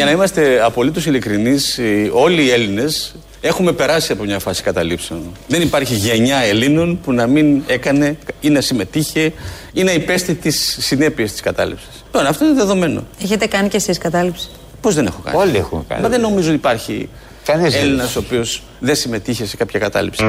Για να είμαστε απολύτως ειλικρινείς, όλοι οι Έλληνες έχουμε περάσει από μια φάση καταλήψεων. Δεν υπάρχει γενιά Ελλήνων που να μην έκανε ή να συμμετείχε ή να υπέστη τις συνέπειες της κατάληψης. Τώρα, αυτό είναι δεδομένο. Έχετε κάνει κι εσείς κατάληψη; Πώς δεν έχω κάνει; Όλοι έχουμε κάνει. Μα δεν νομίζω ότι υπάρχει Κανείς δεν Έλληνας ο οποίος δεν συμμετείχε σε κάποια κατάληψη.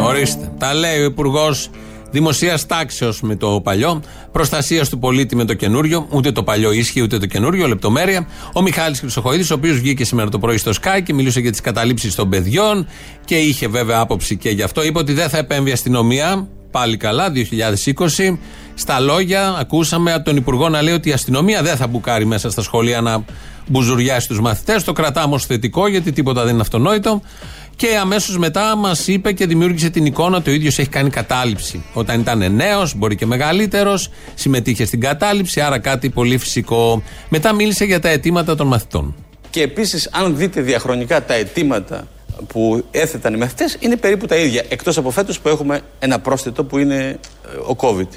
Ορίστε. Τα λέει ο Υπουργός Δημοσίας Τάξεως με το παλιό, Προστασίας του πολίτη με το καινούριο, ούτε το παλιό ίσχυε ούτε το καινούριο, λεπτομέρεια. Ο Μιχάλης Χρυσοχοίδης, ο οποίος βγήκε σήμερα το πρωί στο Sky και μιλούσε για τις καταλήψεις των παιδιών και είχε βέβαια άποψη και γι' αυτό. Είπε ότι δεν θα επέμβει η αστυνομία, πάλι καλά, 2020. Στα λόγια, ακούσαμε από τον Υπουργό να λέει ότι η αστυνομία δεν θα μπουκάρει μέσα στα σχολεία να μπουζουριάσει τους μαθητές. Το κρατάμε ως θετικό, γιατί τίποτα δεν είναι αυτονόητο. Και αμέσως μετά μας είπε και δημιούργησε την εικόνα ότι ο ίδιο έχει κάνει κατάληψη. Όταν ήταν νέος, μπορεί και μεγαλύτερος, συμμετείχε στην κατάληψη, άρα κάτι πολύ φυσικό. Μετά μίλησε για τα αιτήματα των μαθητών. Και επίσης, αν δείτε διαχρονικά τα αιτήματα που έθεταν οι μαθητές, είναι περίπου τα ίδια. Εκτός από φέτος που έχουμε ένα πρόσθετο που είναι ε, ο COVID.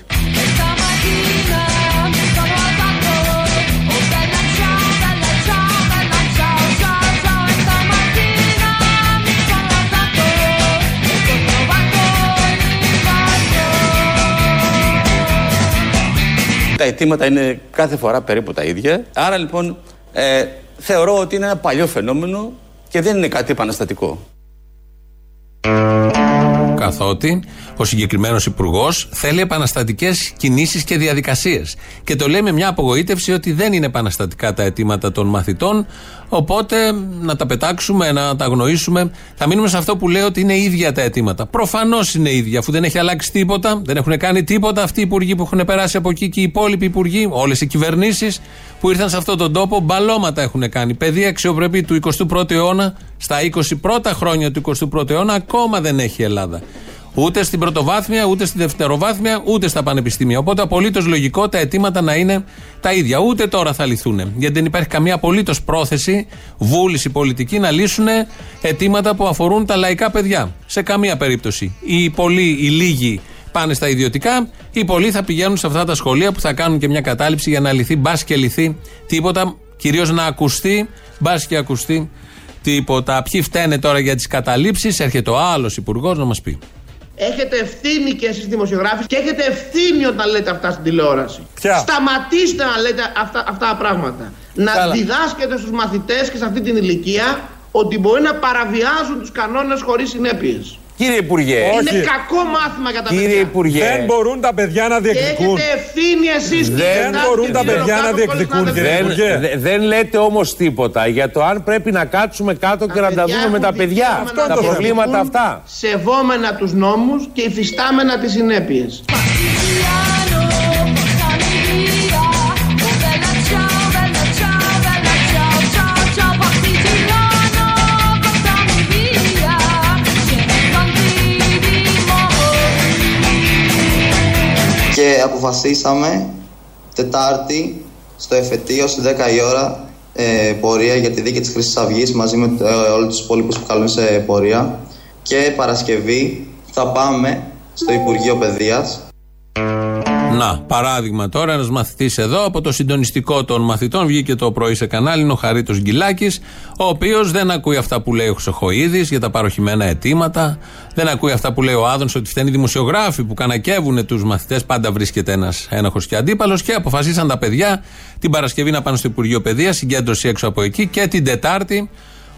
Τα αιτήματα είναι κάθε φορά περίπου τα ίδια. Άρα λοιπόν ε, θεωρώ ότι είναι ένα παλιό φαινόμενο και δεν είναι κάτι επαναστατικό. Καθότι ο συγκεκριμένος υπουργός θέλει επαναστατικές κινήσεις και διαδικασίες. Και το λέει με μια απογοήτευση ότι δεν είναι επαναστατικά τα αιτήματα των μαθητών. Οπότε να τα πετάξουμε, να τα αγνοήσουμε. Θα μείνουμε σε αυτό που λέει ότι είναι ίδια τα αιτήματα. Προφανώς είναι ίδια, αφού δεν έχει αλλάξει τίποτα, δεν έχουν κάνει τίποτα αυτοί οι υπουργοί που έχουν περάσει από εκεί και οι υπόλοιποι υπουργοί, όλες οι κυβερνήσεις που ήρθαν σε αυτόν τον τόπο, μπαλώματα έχουν κάνει. Παιδεία αξιοπρεπή του 21ου αιώνα, στα 21 χρόνια του 21ου αιώνα, ακόμα δεν έχει η Ελλάδα. Ούτε στην πρωτοβάθμια, ούτε στη δευτεροβάθμια, ούτε στα πανεπιστήμια. Οπότε απολύτως λογικό τα αιτήματα να είναι τα ίδια. Ούτε τώρα θα λυθούν. Γιατί δεν υπάρχει καμία απολύτως πρόθεση, βούληση πολιτική να λύσουν αιτήματα που αφορούν τα λαϊκά παιδιά. Σε καμία περίπτωση. Οι πολλοί, οι λίγοι πάνε στα ιδιωτικά, οι πολλοί θα πηγαίνουν σε αυτά τα σχολεία που θα κάνουν και μια κατάληψη για να λυθεί, μπας και λυθεί τίποτα. Κυρίως να ακουστεί, μπας και ακουστεί τίποτα. Ποιοι φταίνε τώρα για τις καταλήψεις, έρχεται ο άλλος υπουργός να μας πει. Έχετε ευθύνη και εσείς δημοσιογράφοι και έχετε ευθύνη όταν λέτε αυτά στην τηλεόραση. Ποια; Σταματήστε να λέτε αυτά, αυτά τα πράγματα. Να Καλά. διδάσκετε στους μαθητές και σε αυτή την ηλικία ότι μπορεί να παραβιάζουν τους κανόνες χωρίς συνέπειες. Κύριε Υπουργέ, Είναι Όχι. κακό μάθημα για τα κύριε παιδιά. Υπουργέ, Δεν μπορούν τα παιδιά να Και διεκδικούν. έχετε ευθύνη εσείς Δεν μπορούν τα παιδιά να διεκδικούν, κύριε δεν, Υπουργέ. δε- δεν λέτε όμως τίποτα για το αν πρέπει να κάτσουμε κάτω και να τα δούμε με τα παιδιά. Αυτό Τα προβλήματα αυτά. Σεβόμενα τους νόμους και υφιστάμενα τις συνέπειες. Και αποφασίσαμε Τετάρτη στο εφετείο στις 10 η ώρα ε, πορεία για τη δίκη της Χρυσής Αυγής μαζί με ε, όλους τους υπόλοιπους που καλούν σε πορεία. Και Παρασκευή θα πάμε στο Υπουργείο Παιδείας Να, παράδειγμα τώρα, ένας μαθητής εδώ από το συντονιστικό των μαθητών βγήκε το πρωί σε κανάλι, είναι ο Χαρίτος Γκυλάκης, ο οποίος δεν ακούει αυτά που λέει ο Χρυσοχοίδης για τα παροχημένα αιτήματα, δεν ακούει αυτά που λέει ο Άδωνς ότι φταίνει οι δημοσιογράφοι που κανακεύουν τους μαθητές. Πάντα βρίσκεται ένας ένοχος και αντίπαλος και αποφασίσαν τα παιδιά την Παρασκευή να πάνε στο Υπουργείο Παιδείας, συγκέντρωση έξω από εκεί και την Τετάρτη,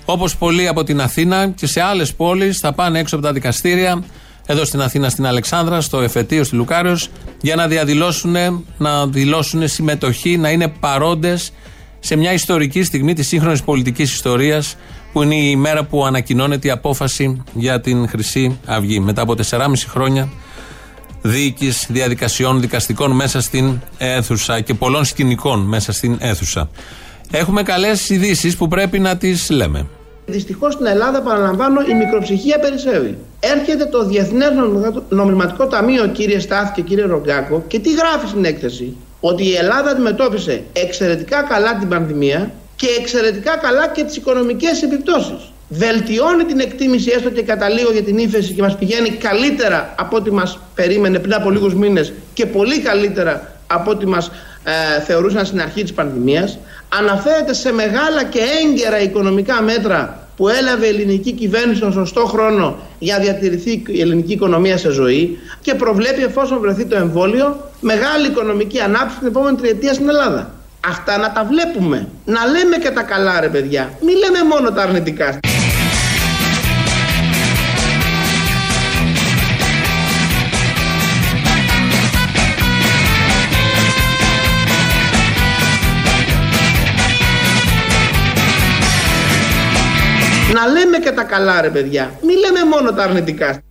όπως πολλοί από την Αθήνα και σε άλλες πόλεις, θα πάνε έξω από τα δικαστήρια εδώ στην Αθήνα, στην Αλεξάνδρα, στο εφετείο, στη Λουκάριος, για να διαδηλώσουν, να δηλώσουν συμμετοχή, να είναι παρόντες σε μια ιστορική στιγμή της σύγχρονης πολιτικής ιστορίας, που είναι η μέρα που ανακοινώνεται η απόφαση για την Χρυσή Αυγή. Μετά από 4,5 χρόνια δίκη, διαδικασιών, δικαστικών μέσα στην αίθουσα και πολλών σκηνικών μέσα στην αίθουσα. Έχουμε καλές ειδήσεις που πρέπει να τις λέμε. Δυστυχώς στην Ελλάδα, παραλαμβάνω, η μικροψυχία περισσεύει. Έρχεται το Διεθνές Νομισματικό Ταμείο, κύριε Στάθ και κύριε Ρογκάκο, και τι γράφει στην έκθεση; Ότι η Ελλάδα αντιμετώπισε εξαιρετικά καλά την πανδημία και εξαιρετικά καλά και τις οικονομικές επιπτώσεις. Βελτιώνει την εκτίμηση έστω και κατά λίγο για την ύφεση και μας πηγαίνει καλύτερα από ό,τι μας περίμενε πριν από λίγους μήνες και πολύ καλύτερα από ό,τι μας ε, θεωρούσαν στην αρχή της πανδημίας. Αναφέρεται σε μεγάλα και έγκαιρα οικονομικά μέτρα που έλαβε η ελληνική κυβέρνηση στον σωστό χρόνο για να διατηρηθεί η ελληνική οικονομία σε ζωή και προβλέπει εφόσον βρεθεί το εμβόλιο μεγάλη οικονομική ανάπτυξη την επόμενη τριετία στην Ελλάδα. Αυτά να τα βλέπουμε. Να λέμε και τα καλά ρε παιδιά. Μην λέμε μόνο τα αρνητικά. Να λέμε και τα καλά ρε παιδιά. Μην λέμε μόνο τα αρνητικά.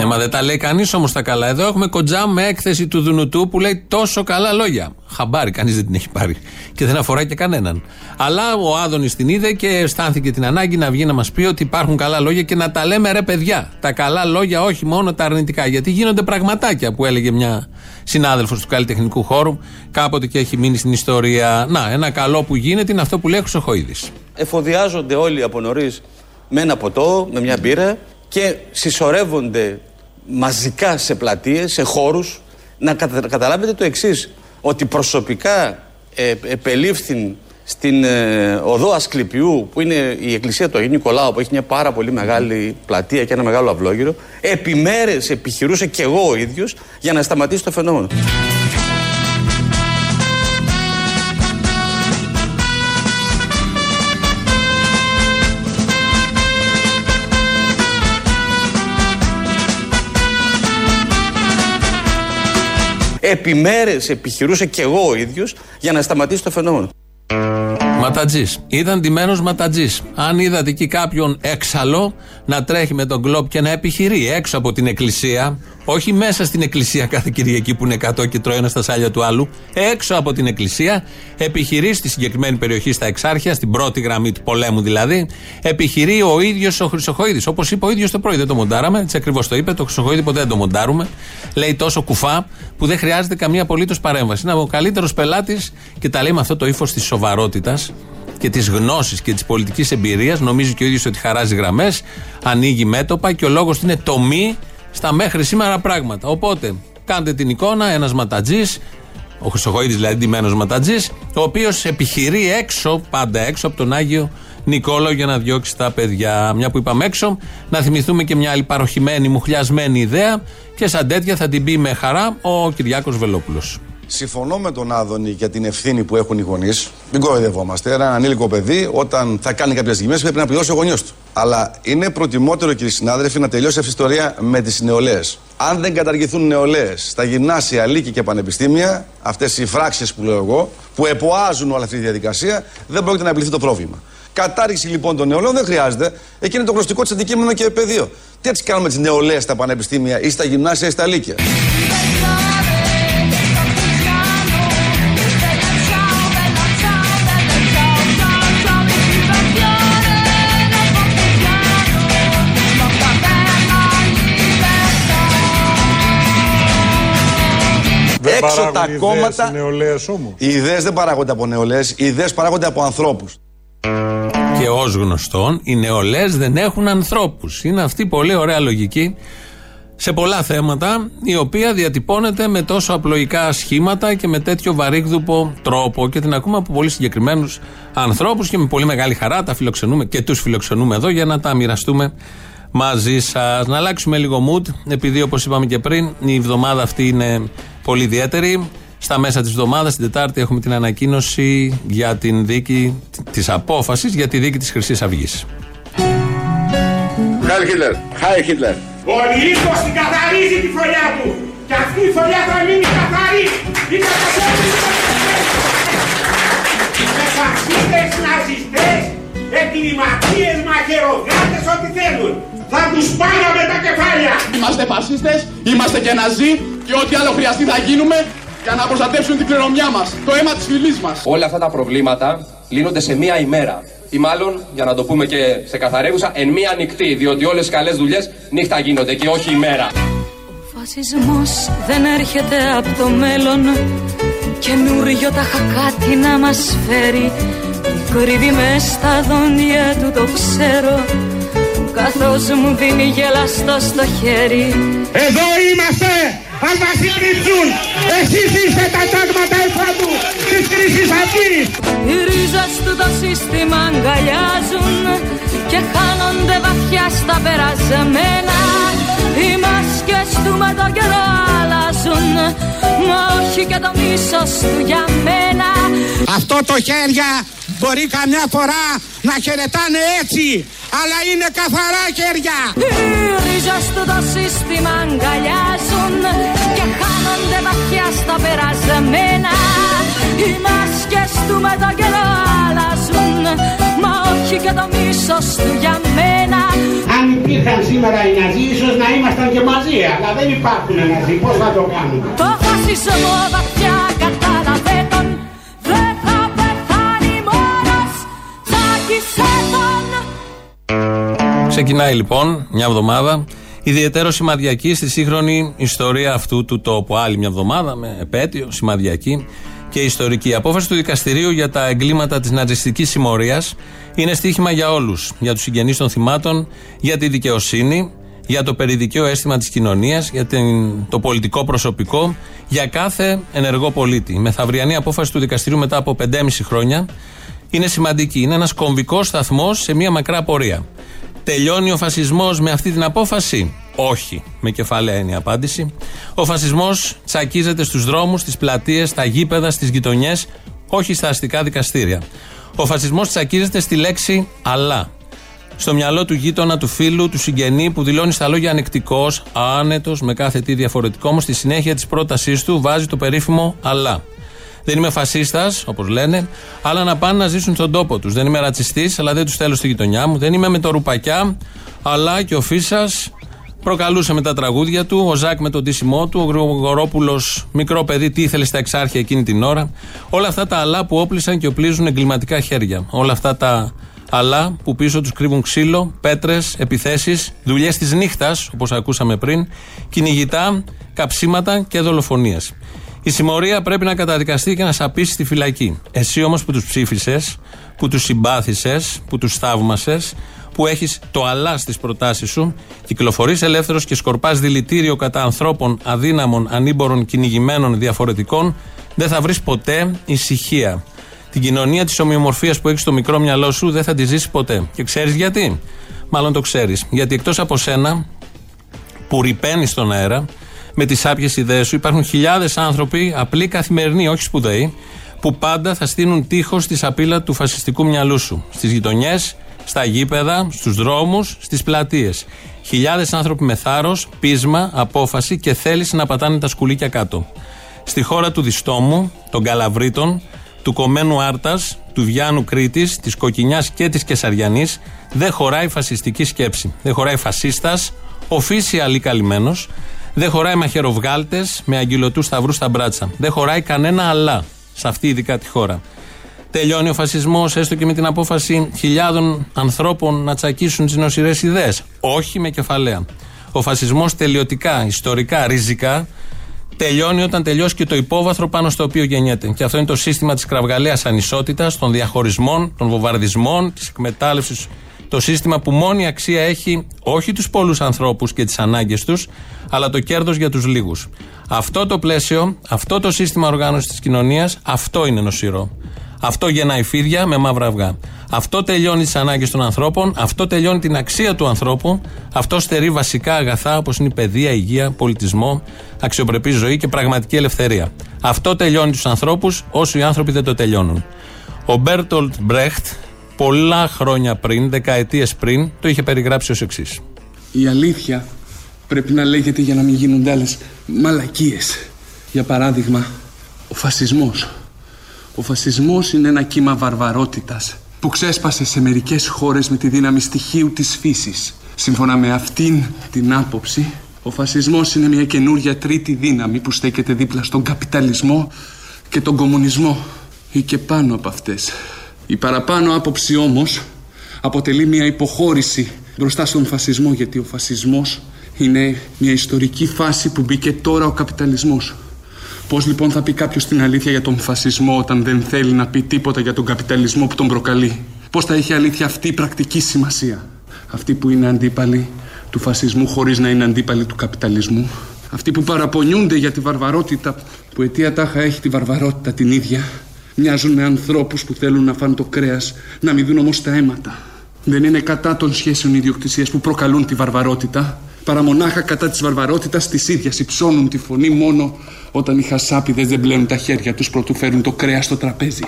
Ε, μα δεν τα λέει κανείς όμως τα καλά. Εδώ έχουμε κοντζά με έκθεση του Δουνουτού που λέει τόσο καλά λόγια. Χαμπάρι, κανείς δεν την έχει πάρει. Και δεν αφορά και κανέναν. Αλλά ο Άδωνης την είδε και αισθάνθηκε την ανάγκη να βγει να μας πει ότι υπάρχουν καλά λόγια και να τα λέμε ρε παιδιά. Τα καλά λόγια, όχι μόνο τα αρνητικά. Γιατί γίνονται πραγματάκια που έλεγε μια συνάδελφος του καλλιτεχνικού χώρου κάποτε και έχει μείνει στην ιστορία. Να, ένα καλό που γίνεται είναι αυτό που λέει ο Χρυσοχοίδη. Εφοδιάζονται όλοι από νωρίς με ένα ποτό, με μια μπύρα και συσσωρεύονται μαζικά σε πλατείες, σε χώρους. Να κατα- καταλάβετε το εξής, ότι προσωπικά ε, επελήφθην στην ε, οδό Ασκληπιού, που είναι η εκκλησία του Αγίου Νικολάου, που έχει μια πάρα πολύ μεγάλη πλατεία και ένα μεγάλο αυλόγυρο, επί μέρες επιχειρούσα και εγώ ο ίδιος για να σταματήσει το φαινόμενο. Επί μέρες επιχειρούσα και εγώ ο ίδιος για να σταματήσει το φαινόμενο. Ματατζής. Ήταν ντυμένος ματατζής. Αν είδατε εκεί κάποιον έξαλλο να τρέχει με τον κλοπ και να επιχειρεί έξω από την εκκλησία, όχι μέσα στην εκκλησία κάθε Κυριακή που είναι 100 και τρώει ένα στα σάλια του άλλου, έξω από την εκκλησία, επιχειρεί στη συγκεκριμένη περιοχή στα Εξάρχεια, στην πρώτη γραμμή του πολέμου δηλαδή, επιχειρεί ο ίδιος ο Χρυσοχοίδης. Όπως είπε ο ίδιος το πρωί, δεν το μοντάραμε, έτσι ακριβώς το είπε, το Χρυσοχοίδη ποτέ δεν το μοντάρουμε. Λέει τόσο κουφά που δεν χρειάζεται καμία απολύτως παρέμβαση. Είναι ο καλύτερος πελάτης και τα λέει με αυτό το ύφος της σοβαρότητας και τη γνώση και της πολιτικής εμπειρίας. Νομίζει και ο ίδιος ότι χαράζει γραμμές, ανοίγει μέτωπα και ο λόγος είναι το μη στα μέχρι σήμερα πράγματα. Οπότε, κάντε την εικόνα, ένας ματατζής, ο Χρυσοχοίδης δηλαδή ντυμένο ματατζής, ο οποίος επιχειρεί έξω, πάντα έξω από τον Άγιο Νικόλαο για να διώξει τα παιδιά. Μια που είπαμε έξω, να θυμηθούμε και μια άλλη παροχημένη, μουχλιασμένη ιδέα και σαν τέτοια θα την πει με χαρά ο Κυριάκος Βελόπουλος. Συμφωνώ με τον Άδωνη για την ευθύνη που έχουν οι γονείς. Μην κοροϊδευόμαστε. Ένα ανήλικο παιδί, όταν θα κάνει κάποιε ζημιέ, πρέπει να πληρώσει ο γονιός του. Αλλά είναι προτιμότερο, κύριοι συνάδελφοι, να τελειώσει αυτή η ιστορία με τις νεολαίες. Αν δεν καταργηθούν νεολαίες στα γυμνάσια, λύκη και πανεπιστήμια, αυτές οι φράξεις που λέω εγώ, που εποάζουν όλη αυτή τη διαδικασία, δεν πρόκειται να επιληθεί το πρόβλημα. Κατάργηση λοιπόν των νεολαίων δεν χρειάζεται. Εκεί είναι το γνωστικό τη αντικείμενο και πεδίο. Τι έτσι κάνουμε τις νεολαίες στα πανεπιστήμια ή στα γυμνάσια ή στα λύκεια; Έξω παράγουν τα ιδέες κόμματα- οι νεολαίες όμως. Οι ιδέες δεν παράγονται από νεολαίες, οι ιδέες παράγονται από ανθρώπους. Και ως γνωστόν, οι νεολαίες δεν έχουν ανθρώπους. Είναι αυτή η πολύ ωραία λογική σε πολλά θέματα, η οποία διατυπώνεται με τόσο απλοϊκά σχήματα και με τέτοιο βαρύγδουπο τρόπο και την ακούμε από πολύ συγκεκριμένους ανθρώπους και με πολύ μεγάλη χαρά τα φιλοξενούμε και τους φιλοξενούμε εδώ για να τα μοιραστούμε μαζί σας. Να αλλάξουμε λίγο mood, επειδή όπως είπαμε και πριν, η εβδομάδα αυτή είναι πολύ ιδιαίτερη. Στα μέσα της εβδομάδας, την Τετάρτη, έχουμε την ανακοίνωση για την δίκη της απόφασης για τη δίκη της Χρυσής Αυγής. Χάι Χίτλερ, Χάι Χίτλερ. Ο Λύκος την καθαρίζει τη φωλιά του. Και αυτή η φωλιά θα μείνει καθαρή. Είναι καθαρή. Με φασίστες, ναζιστές, εγκληματίες, μαχαιρογάτες, ό,τι θέλουν. Θα τους πάγαμε τα κεφάλια. Είμαστε φασίστες, είμαστε και ναζί και ό,τι άλλο χρειαστεί θα γίνουμε για να προστατεύσουν την κληρονομιά μας, το αίμα της φυλής μας. Όλα αυτά τα προβλήματα λύνονται σε μία ημέρα. Ή μάλλον, για να το πούμε και σε καθαρεύουσα, εν μία νυχτή. Διότι όλες οι καλές δουλειές νύχτα γίνονται και όχι ημέρα. Ο φασισμός δεν έρχεται από το μέλλον Καινούριο τα κάτι να μας φέρει Κρύβει μες στα δόντια του το ξέρω καθώς μου δίνει γελαστό στο χέρι Εδώ είμαστε! Αν μας συντριψούν, εσύ είστε τα τάγματα εφάντου της κρίσης! Οι ρίζες του το σύστημα αγκαλιάζουν και χάνονται βαθιά στα περασμένα Οι μάσκες του με τον καιρό αλλάζουν μα όχι και το μισό του για μένα Αυτό το χέρια μπορεί καμιά φορά να χαιρετάνε έτσι αλλά είναι καθαρά χέρια. Οι ρίζες του το σύστημα αγκαλιάζουν και χάνονται βαθιά στα περασμένα. Οι μάσκες του με τον καιρό αλλάζουν μα όχι και το μίσος του για μένα. Αν υπήρχαν σήμερα οι Ναζί ίσως να ήμασταν και μαζί αλλά δεν υπάρχουν Ναζί. Πώς θα το κάνουμε; Το φασισμό βαθιά Ξεκινάει λοιπόν μια εβδομάδα ιδιαίτερο σημαδιακή στη σύγχρονη ιστορία αυτού του τόπου. Άλλη μια εβδομάδα με επέτειο, σημαδιακή και ιστορική. Η απόφαση του δικαστηρίου για τα εγκλήματα της ναζιστικής συμμορίας είναι στοίχημα για όλους. Για τους συγγενείς των θυμάτων, για τη δικαιοσύνη, για το περιδικαίο αίσθημα της κοινωνίας, για την, το πολιτικό προσωπικό, για κάθε ενεργό πολίτη. Η μεθαυριανή απόφαση του δικαστηρίου μετά από 5,5 χρόνια είναι σημαντική. Είναι ένας κομβικός σταθμός σε μια μακρά πορεία. Τελειώνει ο φασισμός με αυτή την απόφαση; Όχι. Με κεφάλαια είναι η απάντηση. Ο φασισμός τσακίζεται στους δρόμους, στις πλατείες, στα γήπεδα, στις γειτονιές, όχι στα αστικά δικαστήρια. Ο φασισμός τσακίζεται στη λέξη αλλά. Στο μυαλό του γείτονα, του φίλου, του συγγενή που δηλώνει στα λόγια ανεκτικός, άνετος, με κάθε τι διαφορετικό, όμως στη συνέχεια της πρότασής του βάζει το περίφημο αλλά. Δεν είμαι φασίστας, όπως λένε, αλλά να πάνε να ζήσουν στον τόπο τους. Δεν είμαι ρατσιστής, αλλά δεν τους θέλω στη γειτονιά μου. Δεν είμαι με το ρουπακιά, αλλά και ο Φίσας προκαλούσε με τα τραγούδια του. Ο Ζακ με τον τίσιμό του. Ο Γρηγορόπουλος, μικρό παιδί, τι ήθελε στα εξάρχεια εκείνη την ώρα. Όλα αυτά τα αλλά που όπλησαν και οπλίζουν εγκληματικά χέρια. Όλα αυτά τα αλλά που πίσω τους κρύβουν ξύλο, πέτρες, επιθέσεις, δουλειές της νύχτας, όπως ακούσαμε πριν, κυνηγητά, καψίματα και δολοφονίες. Η συμμορία πρέπει να καταδικαστεί και να σαπίσει στη φυλακή. Εσύ όμως που τους ψήφισες, που τους συμπάθησες, που τους θαύμασες, που έχεις το αλλά στις προτάσεις σου, κυκλοφορείς ελεύθερος και σκορπάς δηλητήριο κατά ανθρώπων αδύναμων, ανήμπορων, κυνηγημένων, διαφορετικών, δεν θα βρεις ποτέ ησυχία. Την κοινωνία της ομοιομορφίας που έχεις στο μικρό μυαλό σου δεν θα τη ζήσεις ποτέ. Και ξέρεις γιατί; Μάλλον το ξέρεις. Γιατί εκτός από σένα, που ρηπαίνεις στον αέρα, με τις άπιε ιδέες σου, υπάρχουν χιλιάδες άνθρωποι, απλοί καθημερινοί, όχι σπουδαίοι, που πάντα θα στείλουν τείχος στη σαπίλα του φασιστικού μυαλού σου. Στις γειτονιές, στα γήπεδα, στους δρόμους, στις πλατείες. Χιλιάδες άνθρωποι με θάρρος, πείσμα, απόφαση και θέληση να πατάνε τα σκουλίκια κάτω. Στη χώρα του Διστόμου, των Καλαβρίτων, του Κομμένου Άρτας, του Βιάνου Κρήτης, της Κοκκινιάς και της Κεσαριανής, δεν χωράει φασιστική σκέψη. Δεν χωράει φασίστας, official ή καλυμμένος. Δεν χωράει μαχαιροβγάλτε με αγγυλωτού σταυρούς στα μπράτσα. Δεν χωράει κανένα αλλά σε αυτή ειδικά τη χώρα. Τελειώνει ο φασισμός, έστω και με την απόφαση χιλιάδων ανθρώπων να τσακίσουν τις νοσηρές ιδέες. Όχι με κεφαλαία. Ο φασισμός τελειωτικά, ιστορικά, ριζικά, τελειώνει όταν τελειώσει και το υπόβαθρο πάνω στο οποίο γεννιέται. Και αυτό είναι το σύστημα της κραυγαλαίας ανισότητας, των διαχωρισμών, των βομβαρδισμών, της εκμετάλλευσης. Το σύστημα που μόνη αξία έχει όχι τους πολλούς ανθρώπους και τις ανάγκες τους, αλλά το κέρδος για τους λίγους. Αυτό το πλαίσιο, αυτό το σύστημα οργάνωσης της κοινωνίας, αυτό είναι νοσηρό. Αυτό γεννάει φίδια με μαύρα αυγά. Αυτό τελειώνει τις ανάγκες των ανθρώπων, αυτό τελειώνει την αξία του ανθρώπου, αυτό στερεί βασικά αγαθά όπως είναι η παιδεία, υγεία, πολιτισμό, αξιοπρεπή ζωή και πραγματική ελευθερία. Αυτό τελειώνει τους ανθρώπους όσο οι άνθρωποι δεν το τελειώνουν. Ο Μπέρτολτ Μπρεχτ, πολλά χρόνια πριν, δεκαετίες πριν, το είχε περιγράψει ως εξής. Η αλήθεια πρέπει να λέγεται για να μην γίνονται άλλες μαλακίες. Για παράδειγμα, ο φασισμός. Ο φασισμός είναι ένα κύμα βαρβαρότητας που ξέσπασε σε μερικές χώρες με τη δύναμη στοιχείου της φύσης. Σύμφωνα με αυτήν την άποψη, ο φασισμός είναι μια καινούρια τρίτη δύναμη που στέκεται δίπλα στον καπιταλισμό και τον κομμουνισμό ή και πάνω από αυτές. Η παραπάνω άποψη όμως αποτελεί μια υποχώρηση μπροστά στον φασισμό γιατί ο φασισμός είναι μια ιστορική φάση που μπήκε τώρα ο καπιταλισμός. Πώς λοιπόν θα πει κάποιος την αλήθεια για τον φασισμό όταν δεν θέλει να πει τίποτα για τον καπιταλισμό που τον προκαλεί; Πώς θα έχει αλήθεια αυτή η πρακτική σημασία; Αυτοί που είναι αντίπαλοι του φασισμού χωρίς να είναι αντίπαλοι του καπιταλισμού; Αυτοί που παραπονιούνται για τη βαρβαρότητα που αιτία τάχα έχει τη βαρβαρότητα την ίδια. Μοιάζουν με ανθρώπους που θέλουν να φάνε το κρέας, να μην δουν όμως τα αίματα. Δεν είναι κατά των σχέσεων ιδιοκτησίας που προκαλούν τη βαρβαρότητα, παρά μονάχα κατά της βαρβαρότητας της ίδιας υψώνουν τη φωνή μόνο όταν οι χασάπιδες δεν πλένουν τα χέρια τους προτού φέρουν το κρέας στο τραπέζι.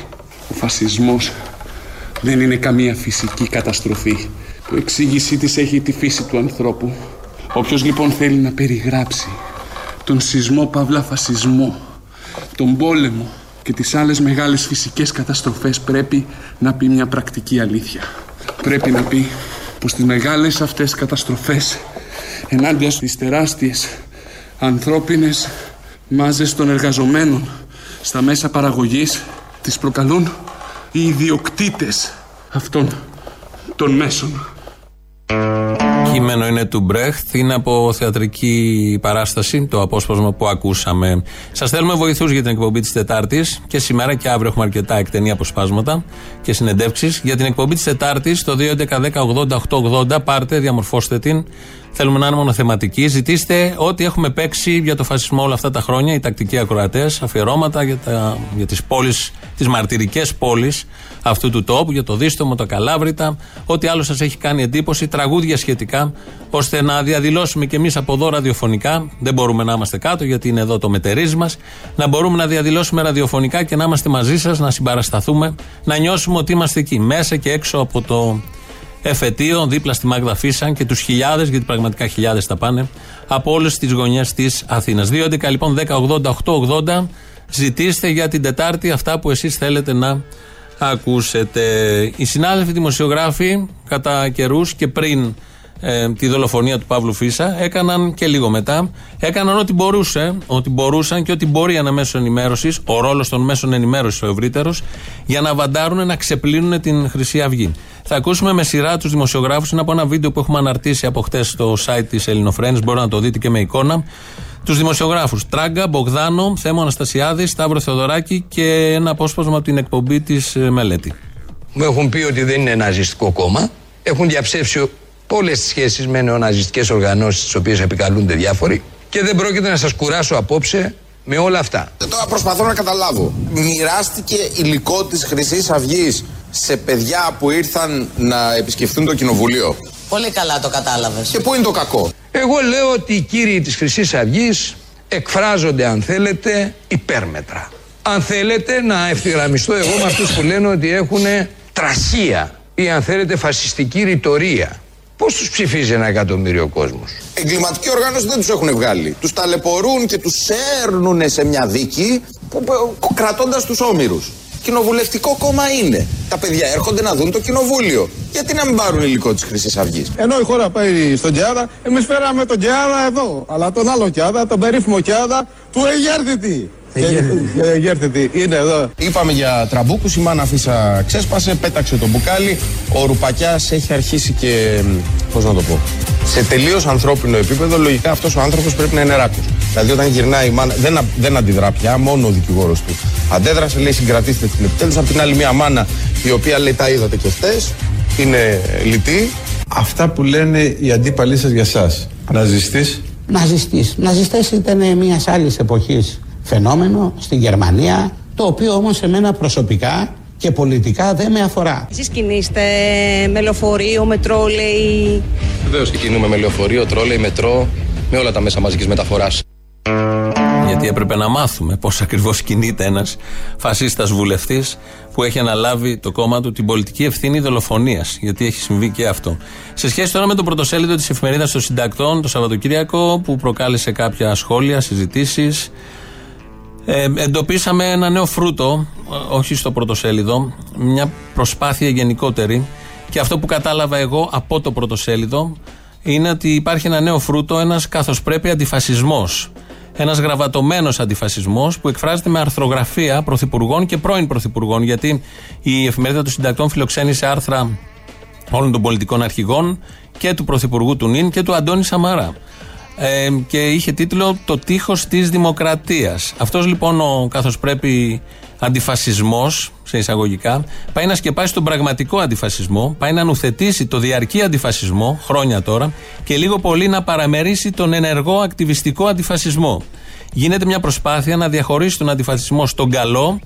Ο φασισμός δεν είναι καμία φυσική καταστροφή που εξήγησή της έχει τη φύση του ανθρώπου. Όποιος λοιπόν θέλει να περιγράψει τον σεισμό παύλα φασισμό, τον πόλεμο και τις άλλες μεγάλες φυσικές καταστροφές πρέπει να πει μια πρακτική αλήθεια. Πρέπει να πει πως τις μεγάλες αυτές καταστροφές ενάντια στις τεράστιες ανθρώπινες μάζες των εργαζομένων στα μέσα παραγωγής τις προκαλούν οι ιδιοκτήτες αυτών των μέσων. Κείμενο είναι του Μπρέχτ, είναι από θεατρική παράσταση, το απόσπασμα που ακούσαμε. Σας θέλουμε βοηθούς για την εκπομπή της Τετάρτης και σήμερα και αύριο έχουμε αρκετά εκτενή αποσπάσματα και συνεντεύξεις. Για την εκπομπή της Τετάρτης, το 2.11.10.80.880, πάρτε, διαμορφώστε την. Θέλουμε να είναι μονοθεματική. Ζητήστε ό,τι έχουμε παίξει για το φασισμό όλα αυτά τα χρόνια, οι τακτικοί ακροατές, αφιερώματα για, τα, για τις πόλεις, τις μαρτυρικές πόλεις αυτού του τόπου, για το Δίστομο, το Καλάβρητα, ό,τι άλλο σας έχει κάνει εντύπωση, τραγούδια σχετικά, ώστε να διαδηλώσουμε κι εμείς από εδώ ραδιοφωνικά. Δεν μπορούμε να είμαστε κάτω, γιατί είναι εδώ το μετερίζει μας. Να μπορούμε να διαδηλώσουμε ραδιοφωνικά και να είμαστε μαζί σας, να συμπαρασταθούμε, να νιώσουμε ότι είμαστε εκεί, μέσα και έξω από το εφετείο, δίπλα στη Μάγδα Φίσαν και τους χιλιάδες, γιατί πραγματικά χιλιάδες θα πάνε, από όλες τις γωνιές της Αθήνας. 2.11 λοιπόν 10.80.880. Ζητήστε για την Τετάρτη αυτά που εσείς θέλετε να ακούσετε. Οι συνάδελφοι δημοσιογράφοι, κατά καιρούς και πριν ε, τη δολοφονία του Παύλου Φίσα, έκαναν και λίγο μετά, έκαναν ό,τι μπορούσε, ό,τι μπορούσαν και ό,τι μπορεί ένα μέσο ενημέρωσης, ο ρόλος των μέσων ενημέρωσης ο ευρύτερος, για να βαντάρουν, να ξεπλύνουν την Χρυσή Αυγή. Θα ακούσουμε με σειρά τους δημοσιογράφους. Είναι από ένα βίντεο που έχουμε αναρτήσει από χτες στο site της Ελληνοφρένης. Μπορείτε να το δείτε και με εικόνα. Τους δημοσιογράφους Τράγκα, Μπογδάνο, Θέμο Αναστασιάδη, Σταύρο Θεοδωράκη και ένα απόσπασμα από την εκπομπή της Μελέτη. Μου έχουν πει ότι δεν είναι ναζιστικό κόμμα. Έχουν διαψεύσει όλε τι σχέσεις με νεοναζιστικές οργανώσεις, τις οποίες επικαλούνται διάφοροι. Και δεν πρόκειται να σας κουράσω απόψε με όλα αυτά. Τώρα προσπαθώ να καταλάβω. Μοιράστηκε υλικό της Χρυσής Αυγής σε παιδιά που ήρθαν να επισκεφθούν το κοινοβουλίο; Πολύ καλά το κατάλαβες. Και πού είναι το κακό; Εγώ λέω ότι οι κύριοι της χρυσής αυγής εκφράζονται αν θέλετε υπέρμετρα. Αν θέλετε να ευθυγραμμιστώ εγώ με αυτούς που λένε ότι έχουν τραχία ή αν θέλετε φασιστική ρητορία. Πώς τους ψηφίζει ένα εκατομμύριο κόσμος; Εγκληματική οργάνωση δεν τους έχουν βγάλει. Τους ταλαιπωρούν και τους έρνουν σε μια δίκη κρατώντας τους όμοιρους. Κοινοβουλευτικό κόμμα είναι. Τα παιδιά έρχονται να δουν το κοινοβούλιο. Γιατί να μην πάρουν υλικό της Χρυσής Αυγής; Ενώ η χώρα πάει στον Κιάδα, εμείς φέραμε τον Κιάδα εδώ. Αλλά τον άλλο Κιάδα, τον περίφημο Κιάδα του Αιγέρθητη. Εγέρθητι, είναι εδώ. Είπαμε για τραμπούκους, η μάνα Φύσσα ξέσπασε, πέταξε το μπουκάλι. Ο Ρουπακιάς έχει αρχίσει και. Πώς να το πω. Σε τελείως ανθρώπινο επίπεδο, λογικά αυτός ο άνθρωπος πρέπει να είναι ράκος. Δηλαδή, όταν γυρνάει η μάνα, δεν, δεν αντιδρά πια, μόνο ο δικηγόρος του αντέδρασε, λέει συγκρατήστε την επιτέλους. Απ' την άλλη, μια μάνα η οποία λέει τα είδατε και χτε, είναι λυτή. Αυτά που λένε οι αντίπαλοι σας για εσάς. Ναζιστής. Ναζιστής. Ναζιστές ήταν μιας άλλης εποχής φαινόμενο στην Γερμανία, το οποίο όμως εμένα προσωπικά και πολιτικά δεν με αφορά. Εσείς κινείστε με λεωφορείο, με τρόλεϊ; Βεβαίως και κινούμε με λεωφορείο, τρόλεϊ, μετρό, με όλα τα μέσα μαζικής μεταφοράς. Γιατί έπρεπε να μάθουμε πώς ακριβώς κινείται ένας φασίστας βουλευτής που έχει αναλάβει το κόμμα του την πολιτική ευθύνη δολοφονίας. Γιατί έχει συμβεί και αυτό. Σε σχέση τώρα με το πρωτοσέλιδο της εφημερίδας των συντακτών το Σαββατοκύριακο που προκάλεσε κάποια σχόλια, συζητήσεις. Ε, εντοπίσαμε ένα νέο φρούτο, όχι στο πρωτοσέλιδο, μια προσπάθεια γενικότερη. Και αυτό που κατάλαβα εγώ από το πρωτοσέλιδο είναι ότι υπάρχει ένα νέο φρούτο, ένας καθώς πρέπει αντιφασισμός. Ένας γραβατωμένος αντιφασισμός που εκφράζεται με αρθρογραφία πρωθυπουργών και πρώην πρωθυπουργών. Γιατί η εφημερίδα των συντακτών φιλοξένησε άρθρα όλων των πολιτικών αρχηγών και του πρωθυπουργού του Νίν και του Αντώνη Σαμαρά ε, και είχε τίτλο Το τείχος της Δημοκρατίας. Αυτός λοιπόν ο καθώς πρέπει αντιφασισμός, σε εισαγωγικά, πάει να σκεπάσει τον πραγματικό αντιφασισμό, πάει να νουθετήσει το διαρκή αντιφασισμό, χρόνια τώρα, και λίγο πολύ να παραμερίσει τον ενεργό ακτιβιστικό αντιφασισμό. Γίνεται μια προσπάθεια να διαχωρίσει τον αντιφασισμό στον καλό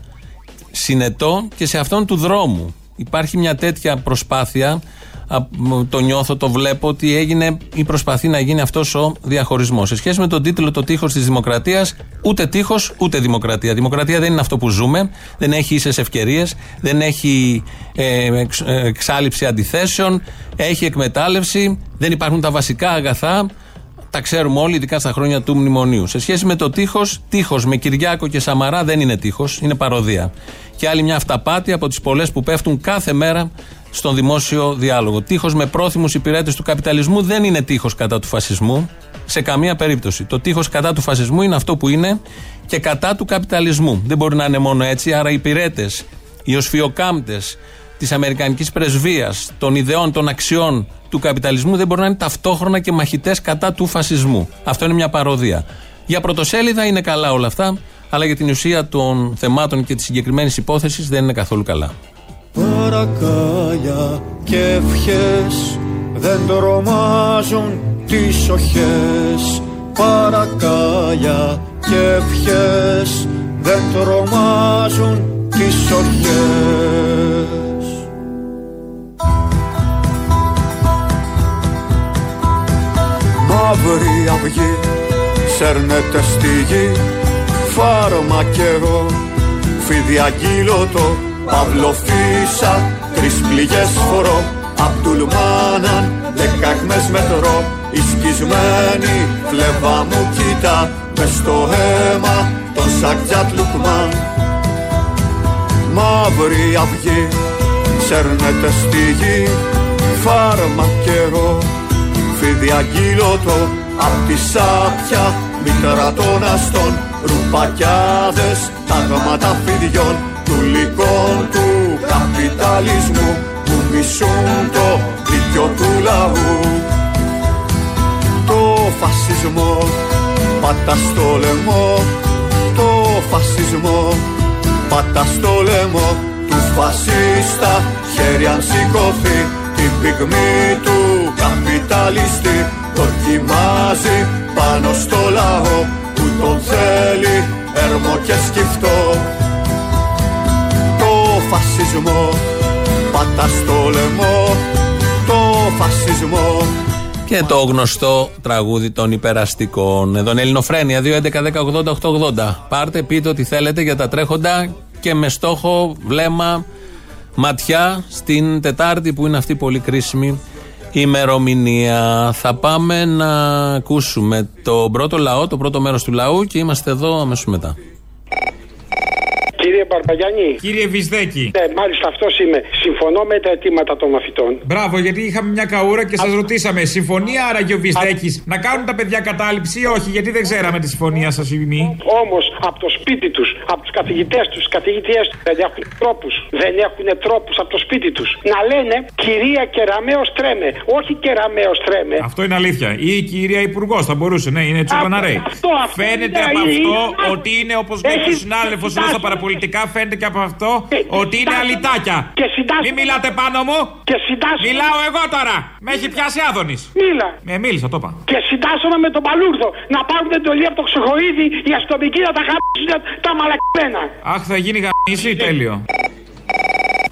συνετό και σε αυτόν του δρόμου. Υπάρχει μια τέτοια προσπάθεια. Α, μ, Το νιώθω, το βλέπω ότι έγινε ή προσπαθεί να γίνει αυτός ο διαχωρισμός. Σε σχέση με τον τίτλο Το τείχος της Δημοκρατίας, ούτε τείχος ούτε δημοκρατία. Δημοκρατία δεν είναι αυτό που ζούμε. Δεν έχει ίσες ευκαιρίες. Δεν έχει ε, εξ- ε, εξάλληψη αντιθέσεων. Έχει εκμετάλλευση. Δεν υπάρχουν τα βασικά αγαθά. Τα ξέρουμε όλοι, ειδικά στα χρόνια του μνημονίου. Σε σχέση με το τείχος, τείχος με Κυριάκο και Σαμαρά δεν είναι τείχος, είναι παροδία. Και άλλη μια αυταπάτη από τις πολλές που πέφτουν κάθε μέρα στον δημόσιο διάλογο. Τείχος με πρόθυμους υπηρέτες του καπιταλισμού δεν είναι τείχος κατά του φασισμού, σε καμία περίπτωση. Το τείχος κατά του φασισμού είναι αυτό που είναι και κατά του καπιταλισμού. Δεν μπορεί να είναι μόνο έτσι, άρα οι υπηρέτες, οι οσφιοκάμπτες της Αμερικανικής πρεσβείας, των ιδεών, των αξιών του καπιταλισμού δεν μπορούν να είναι ταυτόχρονα και μαχητές κατά του φασισμού. Αυτό είναι μια παροδία. Για πρωτοσέλιδα είναι καλά όλα αυτά, αλλά για την ουσία των θεμάτων και της συγκεκριμένης υπόθεσης δεν είναι καθόλου καλά. Παρακάλια και ευχές. Δεν τρομάζουν τις οχές. Παρακάλια και ευχές. Δεν τρομάζουν τις οχές. Μαύρη αυγή σέρνεται στη γη. Φάρμακερο φίδι αγγείλωτο παυλοφύσα τρεις πληγές φορώ. Απτουλμάναν δεκάχμες μετρώ. Η σκισμένη φλεβά μου κοίτα μες στο αίμα τον Σακτζάτ Λουκμάν. Μαύρη αυγή σέρνεται στη γη φάρμακερο φίδι αγγείλωτο απ' τη σάπια μητέρα των αστών. Ρουπακιάδες τάγματα φιδιών του λυκών του καπιταλισμού που μισούν το δίκιο του λαού. Το φασισμό πάτα στο λαιμό το φασισμό πάτα στο λαιμό. Του φασίστα χέρι αν σηκωθεί την πυγμή του καπιταλιστή δοκιμάζει πάνω στο λαό που τον θέλει έρμο και σκυφτό. το φασισμό πάτα στο λαιμό το φασισμό Και το γνωστό τραγούδι των υπεραστικών. Εδώ είναι Ελληνοφρένια 2.11.10.80.880. Πάρτε, πείτε ό,τι θέλετε για τα τρέχοντα και με στόχο βλέμμα ματιά στην Τετάρτη που είναι αυτή η πολύ κρίσιμη ημερομηνία. Θα πάμε να ακούσουμε το πρώτο λαό, το πρώτο μέρος του λαού και είμαστε εδώ αμέσως μετά. Κύριε Μπαρμπαγιάννη. Κύριε Βυσδέκη. Ναι, μάλιστα αυτός είμαι. Συμφωνώ με τα αιτήματα των μαθητών. Μπράβο, γιατί είχαμε μια καούρα και σας ρωτήσαμε. Συμφωνία άραγε ο Βυσδέκης να κάνουν τα παιδιά κατάληψη ή όχι, γιατί δεν ξέραμε τη συμφωνία σας ή μη; Όμως από το σπίτι τους, από τους καθηγητές τους, καθηγητές τους δεν έχουν τρόπους. Δεν έχουν τρόπους από το σπίτι τους. Να λένε κυρία Κεραμαίο τρέμε. Όχι Κεραμαίο τρέμε. Αυτό είναι αλήθεια. Ή η κυρία Υπουργός θα μπορούσε, ναι, είναι τσουπαναρέι. Αυτό, αυτό Φαίνεται είναι, από είναι, αυτό είναι. ότι είναι όπως λέει και ο Έχει συνάδελφο εδώ στα συντάσσουμε. παραπολιτικά, φαίνεται και από αυτό ότι είναι συντάσσουμε. αλυτάκια. Και συντάσσουμε. Μην μιλάτε πάνω μου. Και συντάσσουμε. Μιλάω εγώ τώρα. Με έχει πιάσει άδωνης. Μίλα. Ε, μίλησα, το είπα. Και συντάσσομαι με τον Παλούρδο να πάρουν εντολή από το ξεχοίδι οι αστυνομικοί να τα χαμίσουν τα μαλακμένα. Αχ, θα γίνει γαμίση, τέλειο.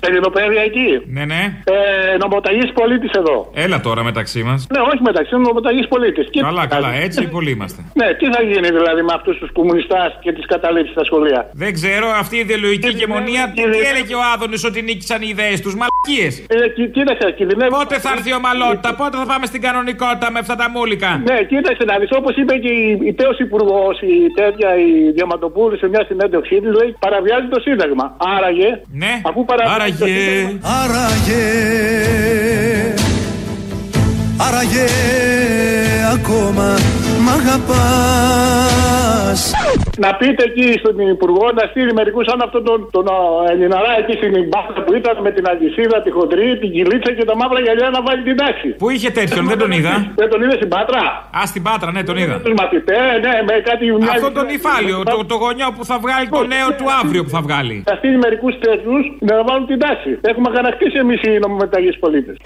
Ελληνοπαίδεια εκεί. Ναι, ναι. Ε, νομοταγής πολίτης εδώ. Έλα τώρα μεταξύ μας. Ναι, όχι μεταξύ, νομοταγής πολίτης. Καλά, καλά, έτσι πολύ είμαστε. Ναι, τι θα γίνει δηλαδή με αυτούς τους κομμουνιστέ και τις καταλήψεις στα σχολεία; Δεν ξέρω, αυτή η ιδεολογική ηγεμονία. Τι έλεγε ο Άδωνης ότι νίκησαν οι ιδέες τους, μαλακίες. Ε, κοί- κοίταξε, κινδυνεύει. Πότε θα έρθει η ομαλότητα, πότε θα πάμε στην κανονικότητα με αυτά τα μούλικα; Ναι, κοίταξε να δεις, όπως είπε και η, η τέο υπουργός, η τέτοια, η Διαματοπούλου σε μια συνέντευξή της, λέει παραβιάζει το Σύνταγμα. Άραγε, ναι. αφού παραβιάζει το Άραγε. Σύνταγμα. Άραγε Άραγε ακόμα μ' αγαπάς Να πείτε εκεί στον Υπουργό να στείλει μερικούς σαν αυτόν τον, τον α, Ελληναρά εκεί στην μπάσα που ήταν με την αλυσίδα, τη χοντρή, την κυλίτσα και τα μαύρα γυαλιά να βάλει την τάξη. Πού είχε τέτοιον, δεν τον είδα. Δεν τον είδε στην Πάτρα; Α, στην Πάτρα, ναι, τον είδα. Τους μαθητές, ναι, με κάτι. Αυτό τον υφάλιο, το, το γονιό που θα βγάλει το νέο του αύριο που θα βγάλει. Θα στείλει μερικούς τέτοιους να βάλουν την τάξη. Έχουμε αγανακτήσει εμείς οι νομομεταγεί πολίτες.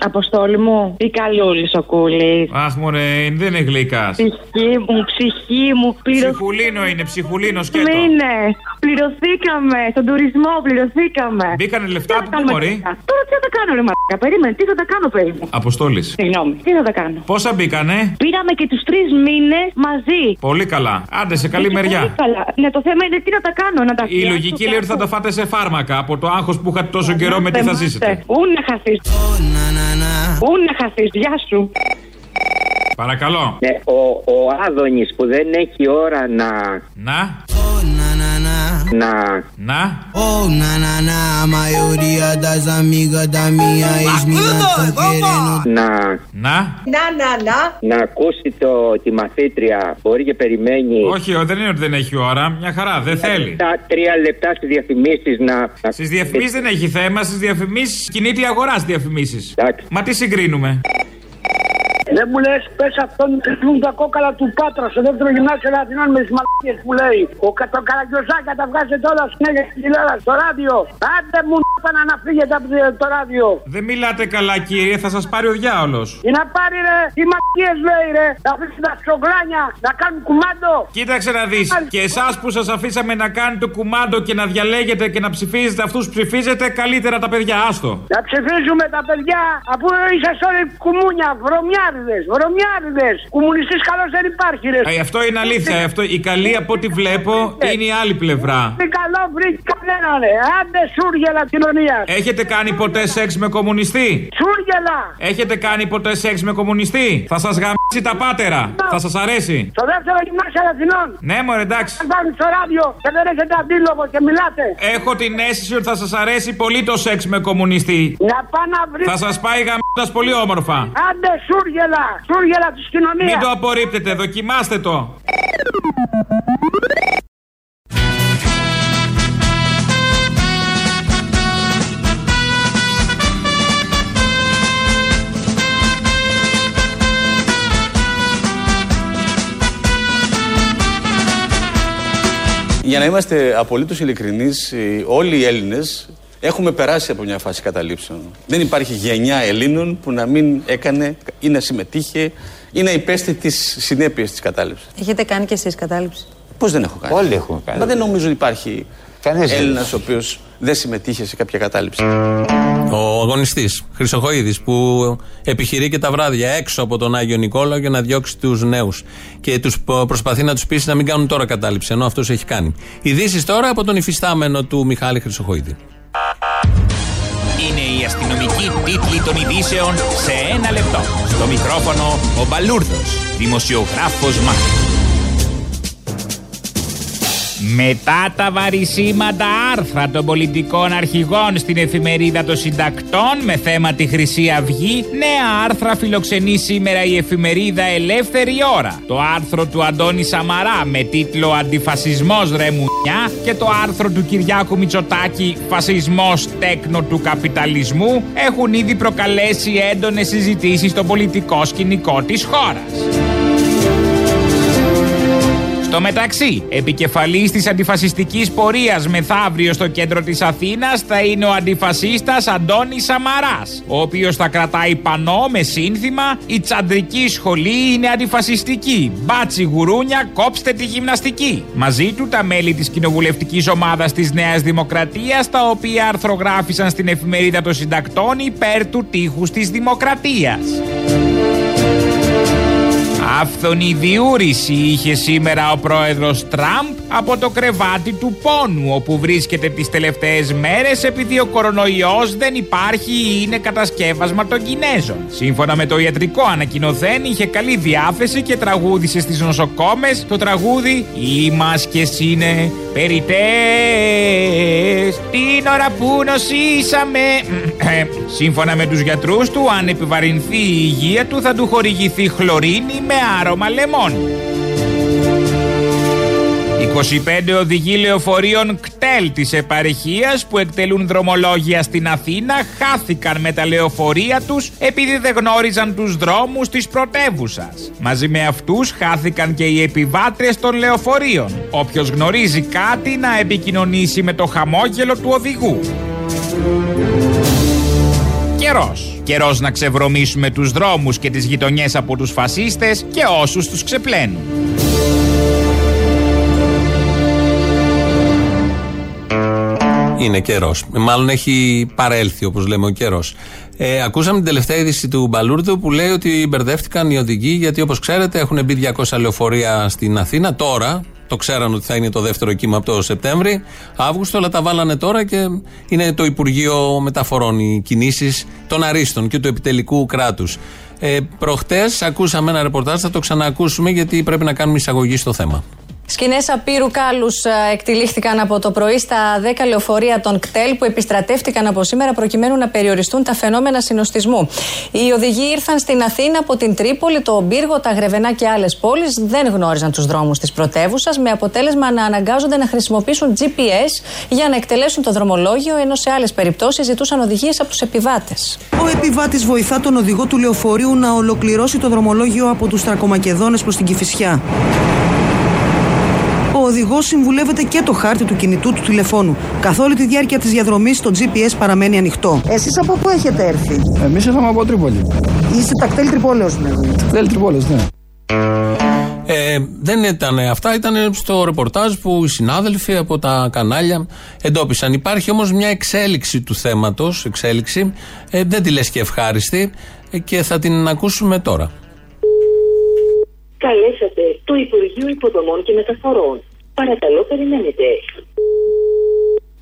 Αποστόλη μου, ή καλούλης ο κούλης. Αχ, μωρέ, δεν είναι γλυκάς. Ψυχή μου, ψυχή μου, πληρωθήκαμε. Ψυχουλίνο είναι, ψυχουλίνο σκέτο. Είναι. Πληρωθήκαμε. Στον τουρισμό πληρωθήκαμε. Μπήκανε λεφτά Τι θα που κάνουμε μπορεί. τώρα. Τώρα τι θα τα κάνω, ρε Μαρκα. Περίμενε, τι θα τα κάνω, περίμενε. Αποστόλης. Συγγνώμη, τι θα τα κάνω; Πόσα μπήκανε; Πήραμε και τους τρεις μήνες μαζί. Πολύ καλά. Άντε σε καλή Και μεριά. πολύ καλά. Ναι, το θέμα είναι τι να τα κάνω, να τα Η φτιάξω λογική λέει ότι θα τα φάτε σε φάρμακα από το άγχος που είχατε τόσο καιρό με τι θα ζήσετε. Ού να χαθείς. Ού να χαθείς. Γεια σου. Παρακαλώ. Ναι, ο, ο Άδωνης που δεν έχει ώρα να... Να. Να... Να. Oh, na na na, a maioria das amigas da minha ex-mina tão querendo. Να... Να. Να, να, να. Να ακούσει το, τη μαθήτρια. Μπορεί και περιμένει. Όχι, ο, δεν είναι ότι δεν έχει ώρα. Μια χαρά, δεν θέλει. Τα τρία λεπτά στις διαφημίσεις να. Στις διαφημίσεις δεν έχει θέμα, στις διαφημίσεις κινείται η αγορά στις διαφημίσεις. Μα τι συγκρίνουμε; Δεν μου λες, πες αυτόν που τα κόκαλα του Πάτρα στο δεύτερο γυμνάσιο Αθηνών με τις μαλακίες που λέει. Ο κα- το καραγκιόζάκια τα βγάζετε όλα συνέχεια στην τηλεόρασης, στο ράδιο. Άντε μου να να φύγετε από το- το ράδιο. Δεν μιλάτε καλά, κύριε, θα σας πάρει ο διάολος. Ή να πάρει ρε, οι μαλακίες λέει ρε, να αφήσει τα σκογλάνια να κάνουν κουμάντο. Κοίταξε να δεις. Και εσάς που σας αφήσαμε να κάνετε κουμάντο και να διαλέγετε και να ψηφίζετε αυτούς που ψηφίζετε, καλύτερα τα παιδιά, άστο. Να ψηφίζουμε τα παιδιά αφού είσαστε όλοι κουμούνια, βρωμιάριδε, βρωμιάριδε. Κομμουνιστής καλός δεν υπάρχει ρε. Ε, αυτό είναι αλήθεια. Αυτό, η καλή από ό,τι βλέπω είναι η άλλη πλευρά. Τι καλό βρήκε κανένα ρε. Άντε σούργελα κοινωνίας. Έχετε κάνει ποτέ σεξ με κομμουνιστή; Σούργελα. Έχετε κάνει ποτέ σεξ με κομμουνιστή; Θα σας γαμίσει τα πάτερα. Θα σας αρέσει. Στο δεύτερο γυμνάσιο Αθηνών. Ναι, μωρέ, εντάξει. Αν βάλει στο ράδιο και δεν έχετε αντίλογο και μιλάτε. Έχω την αίσθηση ότι θα σας αρέσει πολύ το σεξ με κομμουνιστή. Να πά να βρει. Θα σας πάει γαμίζοντα πολύ όμορφα. Άντε σούργελα. Σούργελα της κοινωνίας. Μην το απορρίπτετε, δοκιμάστε το. Για να είμαστε απολύτως ειλικρινείς, όλοι οι Έλληνες έχουμε περάσει από μια φάση καταλήψεων. Δεν υπάρχει γενιά Ελλήνων που να μην έκανε ή να συμμετείχε ή να υπέστη τις συνέπειες της κατάληψης. Έχετε κάνει κι εσείς κατάληψη; Πώς δεν έχω κάνει. Όλοι έχουμε κάνει. Μα δεν νομίζω ότι υπάρχει Κανείς δεν Έλληνας ο οποίος δεν συμμετείχε σε κάποια κατάληψη. Ο αγωνιστής Χρυσοχοίδης που επιχειρεί και τα βράδια έξω από τον Άγιο Νικόλαο για να διώξει τους νέους. Και τους προσπαθεί να τους πείσει να μην κάνουν τώρα κατάληψη, ενώ αυτός έχει κάνει. Ειδήσεις τώρα από τον υφιστάμενο του Μιχάλη Χρυσοχοίδη. Είναι η αστυνομική τίτλη των ειδήσεων σε ένα λεπτό. Στο μικρόφωνο ο Μπαλούρδος, δημοσιογράφος Μάρκος. Μετά τα βαρισίματα άρθρα των πολιτικών αρχηγών στην εφημερίδα των συντακτών με θέμα τη Χρυσή Αυγή, νέα άρθρα φιλοξενεί σήμερα η εφημερίδα Ελεύθερη Ώρα. Το άρθρο του Αντώνη Σαμαρά με τίτλο Αντιφασισμός ρε μουνιά και το άρθρο του Κυριάκου Μητσοτάκη Φασισμός τέκνο του καπιταλισμού έχουν ήδη προκαλέσει έντονες συζητήσεις στο πολιτικό σκηνικό της χώρας. Στο μεταξύ, επικεφαλής της αντιφασιστικής πορείας μεθαύριο στο κέντρο της Αθήνας θα είναι ο αντιφασίστας Αντώνης Σαμαράς, ο οποίος θα κρατάει πανό με σύνθημα «Η τσαντρική σχολή είναι αντιφασιστική. Μπάτσι γουρούνια, κόψτε τη γυμναστική». Μαζί του τα μέλη της κοινοβουλευτικής ομάδας της Νέας Δημοκρατίας, τα οποία αρθρογράφησαν στην εφημερίδα των συντακτών υπέρ του τείχους της Δημοκρατίας. Άφθονη διούρηση είχε σήμερα ο πρόεδρος Τραμπ από το κρεβάτι του πόνου όπου βρίσκεται τις τελευταίες μέρες επειδή ο κορονοϊός δεν υπάρχει ή είναι κατασκεύασμα των Κινέζων. Σύμφωνα με το ιατρικό ανακοινωθέν είχε καλή διάθεση και τραγούδισε στις νοσοκόμες το τραγούδι «Οι μάσκες είναι περιτές την ώρα που νοσήσαμε». Σύμφωνα με τους γιατρούς του αν επιβαρυνθεί η υγεία του θα του χορηγηθεί χλωρίνη με άρωμα λεμόνι. 25 οδηγοί λεωφορείων κτέλ της επαρχίας που εκτελούν δρομολόγια στην Αθήνα χάθηκαν με τα λεωφορεία τους επειδή δεν γνώριζαν τους δρόμους της πρωτεύουσας. Μαζί με αυτούς χάθηκαν και οι επιβάτρες των λεωφορείων. Όποιος γνωρίζει κάτι να επικοινωνήσει με το χαμόγελο του οδηγού. Καιρός. Καιρός να ξεβρωμίσουμε τους δρόμους και τις γειτονιές από τους φασίστες και όσους τους ξεπλένουν. Είναι καιρός. Μάλλον έχει παρέλθει, όπως λέμε, ο καιρός. Ε, ακούσαμε την τελευταία είδηση του Μπαλούρδου που λέει ότι μπερδεύτηκαν οι οδηγοί γιατί, όπως ξέρετε, έχουν μπει 200 λεωφορεία στην Αθήνα τώρα. Το ξέραν ότι θα είναι το δεύτερο κύμα από το Σεπτέμβρη, Αύγουστο, αλλά τα βάλανε τώρα και είναι το Υπουργείο Μεταφορών οι κινήσεις των Αρίστων και του επιτελικού κράτους. Ε, Προχτές ακούσαμε ένα ρεπορτάζ, θα το ξαναακούσουμε γιατί πρέπει να κάνουμε εισαγωγή στο θέμα. Σκηνές απείρου κάλους εκτελήχθηκαν από το πρωί στα 10 λεωφορεία των ΚΤΕΛ που επιστρατεύτηκαν από σήμερα προκειμένου να περιοριστούν τα φαινόμενα συνοστισμού. Οι οδηγοί ήρθαν στην Αθήνα από την Τρίπολη, το Μπύργο, τα Γρεβενά και άλλες πόλεις. Δεν γνώριζαν τους δρόμους της πρωτεύουσας, με αποτέλεσμα να αναγκάζονται να χρησιμοποιήσουν GPS για να εκτελέσουν το δρομολόγιο, ενώ σε άλλες περιπτώσεις ζητούσαν οδηγίες από τους επιβάτες. Ο επιβάτης βοηθά τον οδηγό του λεωφορείου να ολοκληρώσει το δρομολόγιο από τους Τρακομακεδόνες προς την Κυφυσιά. Ο οδηγό συμβουλεύεται και το χάρτη του κινητού του τηλεφώνου. Καθ' όλη τη διάρκεια της διαδρομής το GPS παραμένει ανοιχτό. Εσείς από πού έχετε έρθει, Εμείς ήρθαμε από Τρίπολη. Είστε τα κτέλ Τρυπόλεως, δηλαδή. Κτέλ Τρίπολη, ναι. Ε, δεν ήταν αυτά, ήταν στο ρεπορτάζ που οι συνάδελφοι από τα κανάλια εντόπισαν. Υπάρχει όμως μια εξέλιξη του θέματος, εξέλιξη, ε, δεν τη λες και ευχάριστη ε, και θα την ακούσουμε τώρα. Καλέσατε το Υπουργείο Υποδομών και Μεταφορών. Παρακαλώ, περιμένετε.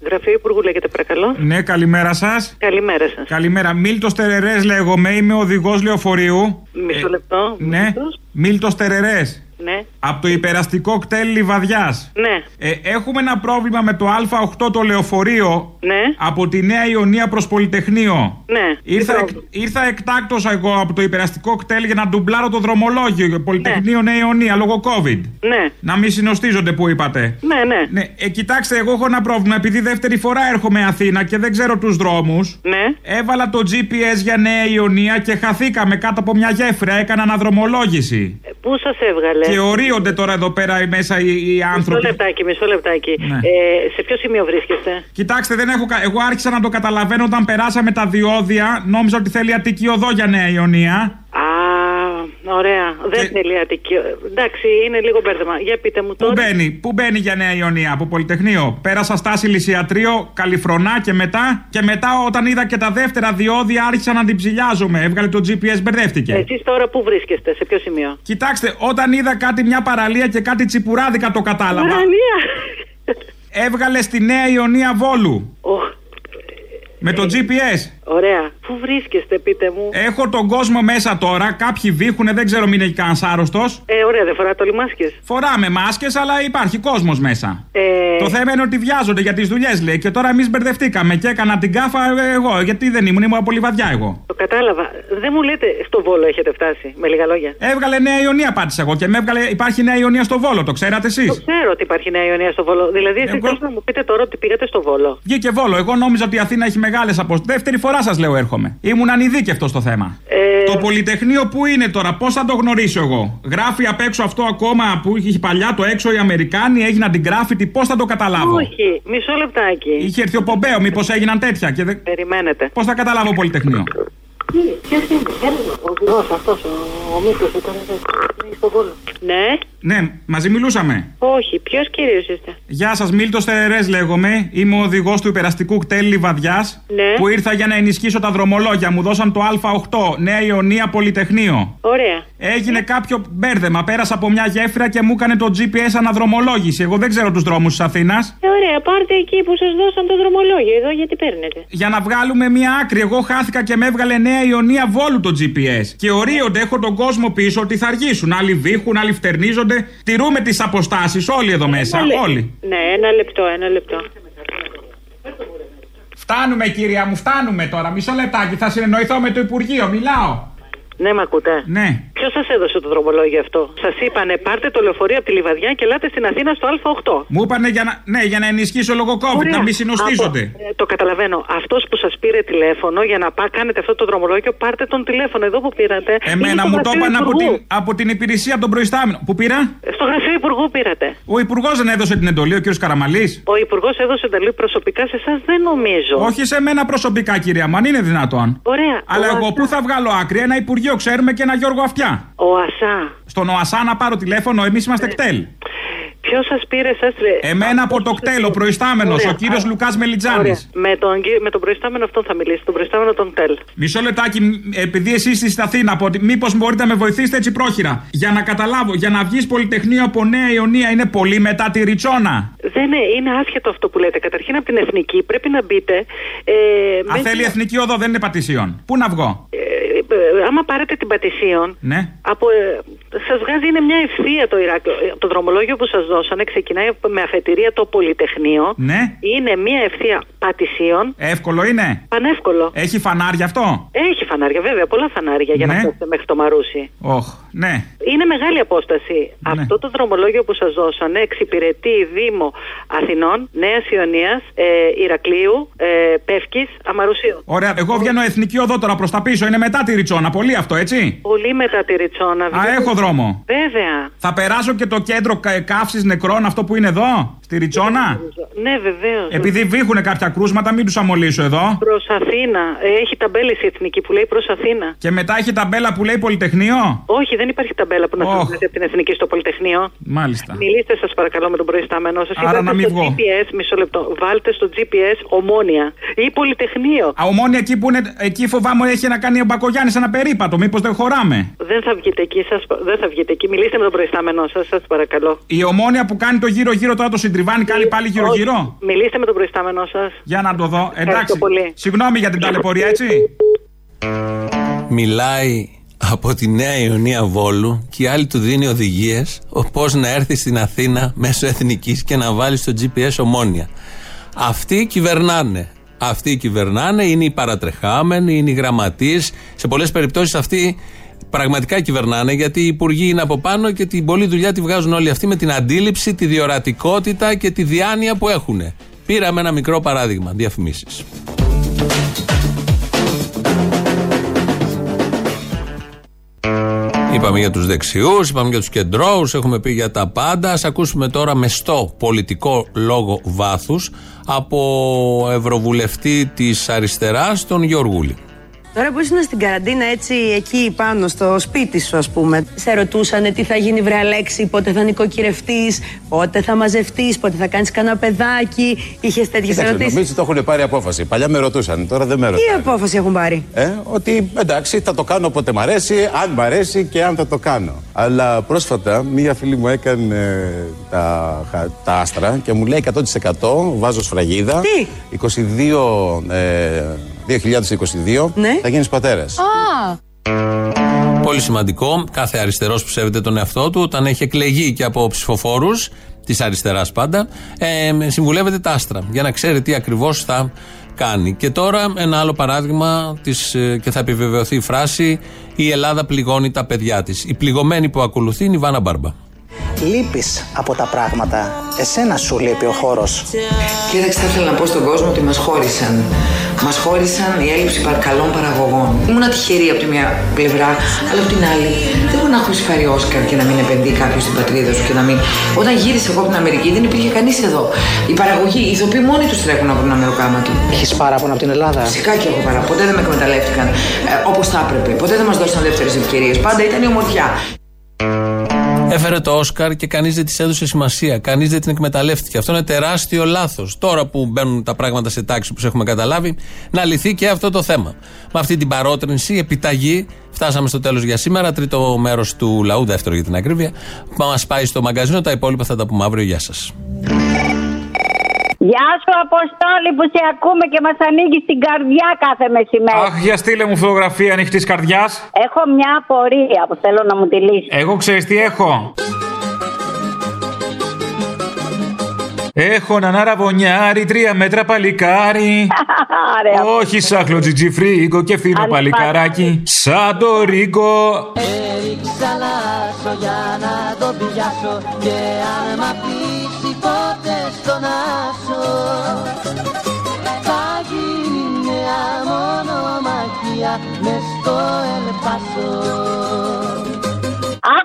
Γραφείο Υπουργού λέγεται, παρακαλώ. Ναι, καλημέρα σας. Καλημέρα σας. Καλημέρα. Μίλτος Τερερές λέγομαι, είμαι οδηγός λεωφορείου. Μισό λεπτό. Ναι, Μίλτος Τερερές. Ναι. Από το υπεραστικό κτέλ Λιβαδιάς. Ναι. Ε, έχουμε ένα πρόβλημα με το Α8 το λεωφορείο. Ναι. Από τη Νέα Ιωνία προς Πολυτεχνείο. Ναι. Ήρθα, εκ, ήρθα εκτάκτος εγώ από το υπεραστικό κτέλ για να ντουμπλάρω το δρομολόγιο. Πολυτεχνείο Νέα Ιωνία λόγω COVID. Ναι. Να μην συνοστίζονται που είπατε. Ναι, ναι. Ναι, ε, κοιτάξτε, εγώ έχω ένα πρόβλημα. Επειδή δεύτερη φορά έρχομαι Αθήνα και δεν ξέρω τους δρόμους. Ναι. Έβαλα το GPS για Νέα Ιωνία και χαθήκαμε κάτω από μια γέφυρα. Έκανα αναδρομολόγηση. Πού σας έβγαλε; Και ορίονται τώρα εδώ πέρα μέσα οι, οι Μισό άνθρωποι. λεπτάκι, μισό λεπτάκι. Ναι. Ε, σε ποιο σημείο βρίσκεστε; Κοιτάξτε, δεν έχω. κα- Εγώ άρχισα να το καταλαβαίνω όταν περάσαμε τα διόδια. Νόμιζα ότι θέλει Αττική Οδό για Νέα Ιωνία. Α, ωραία. Δεν θέλει Αττική. Εντάξει, είναι λίγο μπέρδεμα. Για πείτε μου Πού τώρα. μπαίνει, πού μπαίνει για Νέα Ιωνία, από Πολυτεχνείο; Πέρασα στάση Λυσιατρίο, Καλιφρονά και μετά. Και μετά, όταν είδα και τα δεύτερα διόδια, άρχισα να την ψηλιάζομαι. Έβγαλε το GPS, μπερδεύτηκε. Εσείς τώρα πού βρίσκεστε, σε ποιο σημείο; Κοιτάξτε, όταν είδα κάτι, μια παραλία και κάτι τσιπουράδικα το κατάλαβα. Παραλία. Έβγαλε στη Νέα Ιωνία Βόλου. Με το GPS. Ωραία. Πού βρίσκεστε, πείτε μου; Έχω τον κόσμο μέσα τώρα. Κάποιοι βήχουνε, δεν ξέρω μην έχει κανένας άρρωστος. Ε, ωραία, δεν φοράτε όλοι μάσκες; Φοράμε μάσκες, αλλά υπάρχει κόσμος μέσα. Ε, Το θέμα είναι ότι βιάζονται για τις δουλειές, λέει. Και τώρα εμείς μπερδευτήκαμε και έκανα την κάφα ε, εγώ. Γιατί δεν ήμουν, ήμουν από λιβαδιά εγώ. Το κατάλαβα. Δεν μου λέτε στο Βόλο έχετε φτάσει, με λίγα λόγια; Έβγαλε Νέα Ιωνία, πάτησα εγώ. Και με έβγαλε. Υπάρχει Νέα Ιωνία στο Βόλο, το ξέρατε εσείς; Το ξέρω ότι υπάρχει Νέα Ιωνία στο Βόλο. Δηλαδή, εσείς θέλετε να μου πείτε τώρα ότι πήγατε στο Βόλο. Βγήκε Βόλο. Εγώ νόμιζα ότι η Αθήνα έχει μεγάλες αποστολές. Δεύτερη φορά σας λέω έρχομαι. Ήμουν ανειδίκευτος στο θέμα. Ε, Το Πολυτεχνείο που είναι τώρα, πώς θα το γνωρίσω εγώ; Γράφει απ' έξω αυτό ακόμα που είχε παλιά το έξω οι Αμερικάνοι, έγιναν την γκράφιτι, πώς θα το καταλάβω; Όχι, μισό λεπτάκι. Είχε έρθει ο Πομπέο, μήπως έγιναν τέτοια. Και δεν... Περιμένετε. Πώς θα καταλάβω Πολυτεχνείο; Ποιος είναι, έλα, ο γυρός αυτός, ο, ο Μίκος ήταν εδώ, στο Βόλο. Ναι, Ναι, μαζί μιλούσαμε. όχι, ποιος κύριος είστε; Γεια σας, Μίλτο Τερερέ λέγομαι. Είμαι ο οδηγός του υπεραστικού κτέλ Λιβαδιάς. Ναι. Που ήρθα για να ενισχύσω τα δρομολόγια. Μου δώσαν το Α8, Νέα Ιωνία Πολυτεχνείο. Ωραία. Έγινε κάποιο μπέρδεμα. Πέρασα από μια γέφυρα και μου έκανε το GPS αναδρομολόγηση. Εγώ δεν ξέρω τους δρόμους της Αθήνας. Ε, ωραία, πάρτε εκεί που σας δώσαν το δρομολόγιο, εδώ γιατί παίρνετε. Για να βγάλουμε μια άκρη. Εγώ χάθηκα και με έβγαλε Νέα Ιωνία Βόλου το GPS. Και ορίονται, έχω τον κόσμο πίσω ότι θα αργήσουν. Άλλοι βήχουν, άλλοι φτερνίζονται. Τηρούμε τις αποστάσεις όλοι εδώ μέσα. Ένα λε- Όλοι. Ναι, ένα λεπτό, ένα λεπτό. Φτάνουμε, κυρία μου, φτάνουμε τώρα. Μισό λεπτάκι. Θα συνεννοηθώ με το Υπουργείο. Μιλάω. Ναι, με ακούτε; Ναι. Ποιος σας έδωσε το δρομολόγιο αυτό; Σας είπανε πάρτε το λεωφορείο από τη Λιβαδιά και ελάτε στην Αθήνα στο Α8. Μου είπανε για να, ναι, για να ενισχύσω λόγω COVID, Ωραία. να μην συνοστίζονται. Από- ε, το καταλαβαίνω. Αυτός που σας πήρε τηλέφωνο για να πά, κάνετε αυτό το δρομολόγιο, πάρτε τον τηλέφωνο. Εδώ που πήρατε. είναι Εμένα στο μου το γραφείο είπαν από Υπουργού. την, από την υπηρεσία των προϊστάμενων. Πού πήρα; Στο γραφείο Υπουργού πήρατε. Ο Υπουργός δεν έδωσε την εντολή, ο κ. Καραμαλής. Ο Υπουργός έδωσε εντολή προσωπικά σε εσάς, δεν νομίζω. Όχι σε μένα προσωπικά, κυρία μου, αν είναι δυνατόν. Ωραία. Αλλά Ο εγώ Ασά- πού θα βγάλω άκρη, ένα Υπουργείο ξέρουμε και ένα Γιώργο Αυτιά. Ο ΑΣΑ. Στον ΟΑΣΑ να πάρω τηλέφωνο, εμείς είμαστε κτέλ. Ποιος σας πήρε εσά. Εμένα από το κτέλ, ο προϊστάμενος, ο κύριος Λουκάς Μελιτζάνης. Με τον, κυ- με τον προϊστάμενο αυτόν θα μιλήσει. Τον προϊστάμενο των ΤΕΛ. Μισό λεπτάκι, μ, επειδή εσείς είστε στην Αθήνα, μήπως μπορείτε να με βοηθήσετε έτσι πρόχειρα. Για να καταλάβω, για να βγεις Πολυτεχνείο από Νέα Ιωνία είναι πολύ μετά τη Ριτσόνα. Δεν είναι, είναι άσχετο αυτό που λέτε. Καταρχήν από την εθνική πρέπει να μπείτε. Ε, Αν μέσα- θέλει εθνική οδό, δεν είναι πατησίων. Πού να βγω; ε, ε, άμα πάρετε την Πατησίων, Ναι. από, ε, σας βγάζει είναι μια ευθεία το Ηράκλειο. Ε, Το δρομολόγιο που σας δώσανε ξεκινάει από- με αφετηρία το Πολυτεχνείο. Ναι. Είναι μια ευθεία Πατησίων. Εύκολο είναι. Πανεύκολο. Έχει φανάρια αυτό; Έχει φανάρια, βέβαια, πολλά φανάρια για Ναι. να φτάσετε μέχρι το Μαρούσι. Όχ, ναι. Είναι μεγάλη απόσταση. Αυτό το δρομολόγιο που σας δώσανε εξυπηρετεί Δήμο Αθηνών, Νέας Ιωνίας, ε, Ηρακλείου, ε, Πεύκης, Αμαρουσίου. Ωραία, εγώ βγαίνω εθνική οδό τώρα προς τα πίσω. Είναι μετά τη Ριτσόνα. Πολύ αυτό, έτσι. Πολύ μετά τη Ριτσόνα. Α, έχω δρόμο. Βέβαια. Θα περάσω και το κέντρο καύσης νεκρών, αυτό που είναι εδώ, στη Ριτσόνα. Ναι, βεβαίως. Επειδή βήχουν κάποια κρούσματα, μην τους αμολύσω εδώ. Προς Αθήνα. Ε, έχει ταμπέλες η εθνική που λέει προς Αθήνα. Και μετά έχει ταμπέλα που λέει Πολυτεχνείο; Όχι, δεν υπάρχει ταμπέλα που να Όχ. σας βγάζει από την εθνική στο Πολυτεχνείο. Μάλιστα. Μιλήστε σας παρακαλώ με τον προϊστάμενό σας. Άρα να μην στο βγω. GPS, μισό λεπτό. Βάλτε στο GPS ομόνια ή Πολυτεχνείο. Α, ομόνια εκεί που είναι, εκεί φοβάμαι έχει να κάνει ο Μπακογιάννης ένα περίπατο. Μήπως δεν χωράμε; Δεν θα βγείτε εκεί, σας, δεν θα βγείτε εκεί. Μιλήστε με τον προϊστάμενό σας, σας παρακαλώ. Η ομόνια που κάνει το γύρω-γύρω τώρα το συντριβάνει, κάνει πάλι γύρω-γύρω; Μιλήστε με τον προϊστάμενό σας. Για να το δω. Ευχαριστώ Εντάξει. πολύ. Συγγνώμη για την ταλαιπωρία, έτσι. Μιλάει από τη Νέα Ιωνία Βόλου και η άλλη του δίνει οδηγίες πώς να έρθει στην Αθήνα μέσω εθνικής και να βάλει στο GPS ομόνια. Αυτοί κυβερνάνε. Αυτοί κυβερνάνε, είναι οι παρατρεχάμενοι, είναι οι γραμματείς. Σε πολλές περιπτώσεις αυτοί πραγματικά κυβερνάνε γιατί οι υπουργοί είναι από πάνω και την πολλή δουλειά τη βγάζουν όλοι αυτοί με την αντίληψη, τη διορατικότητα και τη διάνοια που έχουν. Πήραμε ένα μικρό παράδειγμα. Διαφημίσεις. Είπαμε για τους δεξιούς, είπαμε για τους κεντρώους, έχουμε πει για τα πάντα. Ας ακούσουμε τώρα μεστό πολιτικό λόγο βάθους από ευρωβουλευτή της αριστεράς, τον Γιώργουλη. Τώρα που ήσουν στην καραντίνα έτσι εκεί πάνω στο σπίτι σου ας πούμε Σε ρωτούσανε τι θα γίνει βρε Αλέξη, πότε θα νοικοκυρευτείς, πότε θα μαζευτείς, πότε θα κάνεις κανένα παιδάκι Είχες τέτοιες Κοίταξε, ερωτήσεις νομίζω το έχουν πάρει απόφαση. Παλιά με ρωτούσαν, τώρα δεν με Τι ρωτάνε. απόφαση έχουν πάρει; Ε, ότι εντάξει, θα το κάνω όποτε μ' αρέσει, αν μ' αρέσει και αν θα το κάνω. Αλλά πρόσφατα μία φίλη μου έκανε ε, τα, χα- τα άστρα και μου λέει 100% βάζω σφραγίδα. Τι; 22, ε, 2022 Ναι. θα γίνεις πατέρας. Α, Πολύ σημαντικό. Κάθε αριστερός που σέβεται τον εαυτό του, όταν έχει εκλεγεί και από ψηφοφόρους της αριστεράς πάντα, ε, συμβουλεύεται τα άστρα για να ξέρει τι ακριβώς θα κάνει. Και τώρα ένα άλλο παράδειγμα της, ε, και θα επιβεβαιωθεί η φράση: Η Ελλάδα πληγώνει τα παιδιά της. Η πληγωμένη που ακολουθεί είναι η Βάνα Μπάρμπα. Λείπεις από τα πράγματα. Εσένα σου λείπει ο χώρος. Κοίταξε, θα ήθελα να πω στον κόσμο ότι μας χώρισαν. Μας χώρισαν η έλλειψη πα- καλών παραγωγών. Ήμουν τυχερή από τη μια πλευρά, αλλά από την άλλη δεν μπορεί να έχω εισφέρει Όσκαρ και να μην επενδύει κάποιος στην πατρίδα σου και να μην. Όταν γύρισα εγώ από την Αμερική δεν υπήρχε κανείς εδώ. Η παραγωγή, οι ηθοποιοί μόνοι τους τρέχουν να βρουν ένα μεροκάματο. Έχεις παράπονο από την Ελλάδα; Φυσικά και έχω παρά. Ποτέ δεν με εκμεταλλεύτηκαν ε, όπως θα έπρεπε. Ποτέ δεν μας δώσαν δεύτερες ευκαιρίες. Πάντα ήταν η ομορφιά. Έφερε το Όσκαρ και κανείς δεν της έδωσε σημασία. Κανείς δεν την εκμεταλλεύτηκε. Αυτό είναι τεράστιο λάθος. Τώρα που μπαίνουν τα πράγματα σε τάξη που έχουμε καταλάβει, να λυθεί και αυτό το θέμα. Με αυτή την παρότρινση, επιταγή, φτάσαμε στο τέλος για σήμερα. Τρίτο μέρος του λαού, δεύτερο για την ακρίβεια. Μας πάει στο μαγκαζίνο. Τα υπόλοιπα θα τα πούμε αύριο. Γεια σας. Γεια σου Αποστόλη που σε ακούμε και μας ανοίγει την καρδιά κάθε μεσημέρι. Αχ, για στείλε μου φωτογραφία ανοιχτής καρδιάς. Έχω μια απορία που θέλω να μου τη λύσεις. Εγώ ξέρεις τι έχω. Έχω έναν αραβωνιάρι, τρία μέτρα παλικάρι. Όχι σάχλο τζιτζιφρίγκο και φίνο παλικαράκι. Σαν το ρίγκο. Έριξα λάσο για να τον πιάσω και αν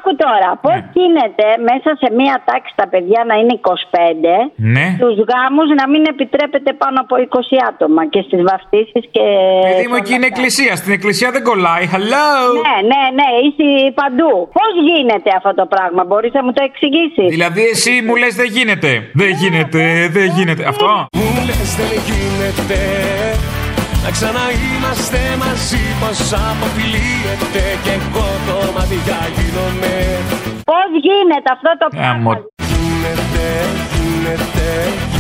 Άκου τώρα, πώς γίνεται μέσα σε μία τάξη τα παιδιά να είναι 25, Ναι. τους γάμους να μην επιτρέπεται πάνω από 20 άτομα και στις βαφτίσεις και. Παιδί μου, εκεί είναι εκκλησία. Στην εκκλησία δεν κολλάει. Hello! Ναι, ναι, ναι, είσαι παντού. Πώς γίνεται αυτό το πράγμα, μπορείς να μου το εξηγήσεις; Δηλαδή, εσύ μου λες δεν γίνεται. Δεν γίνεται, δεν γίνεται. Αυτό. Μου λες δεν γίνεται να ξαναείμαστε μαζί πως αποφυλίεται και εγώ κομμάτια γίνομαι Πώς γίνεται αυτό το Γάμο. Γίνεται, γίνεται, γίνεται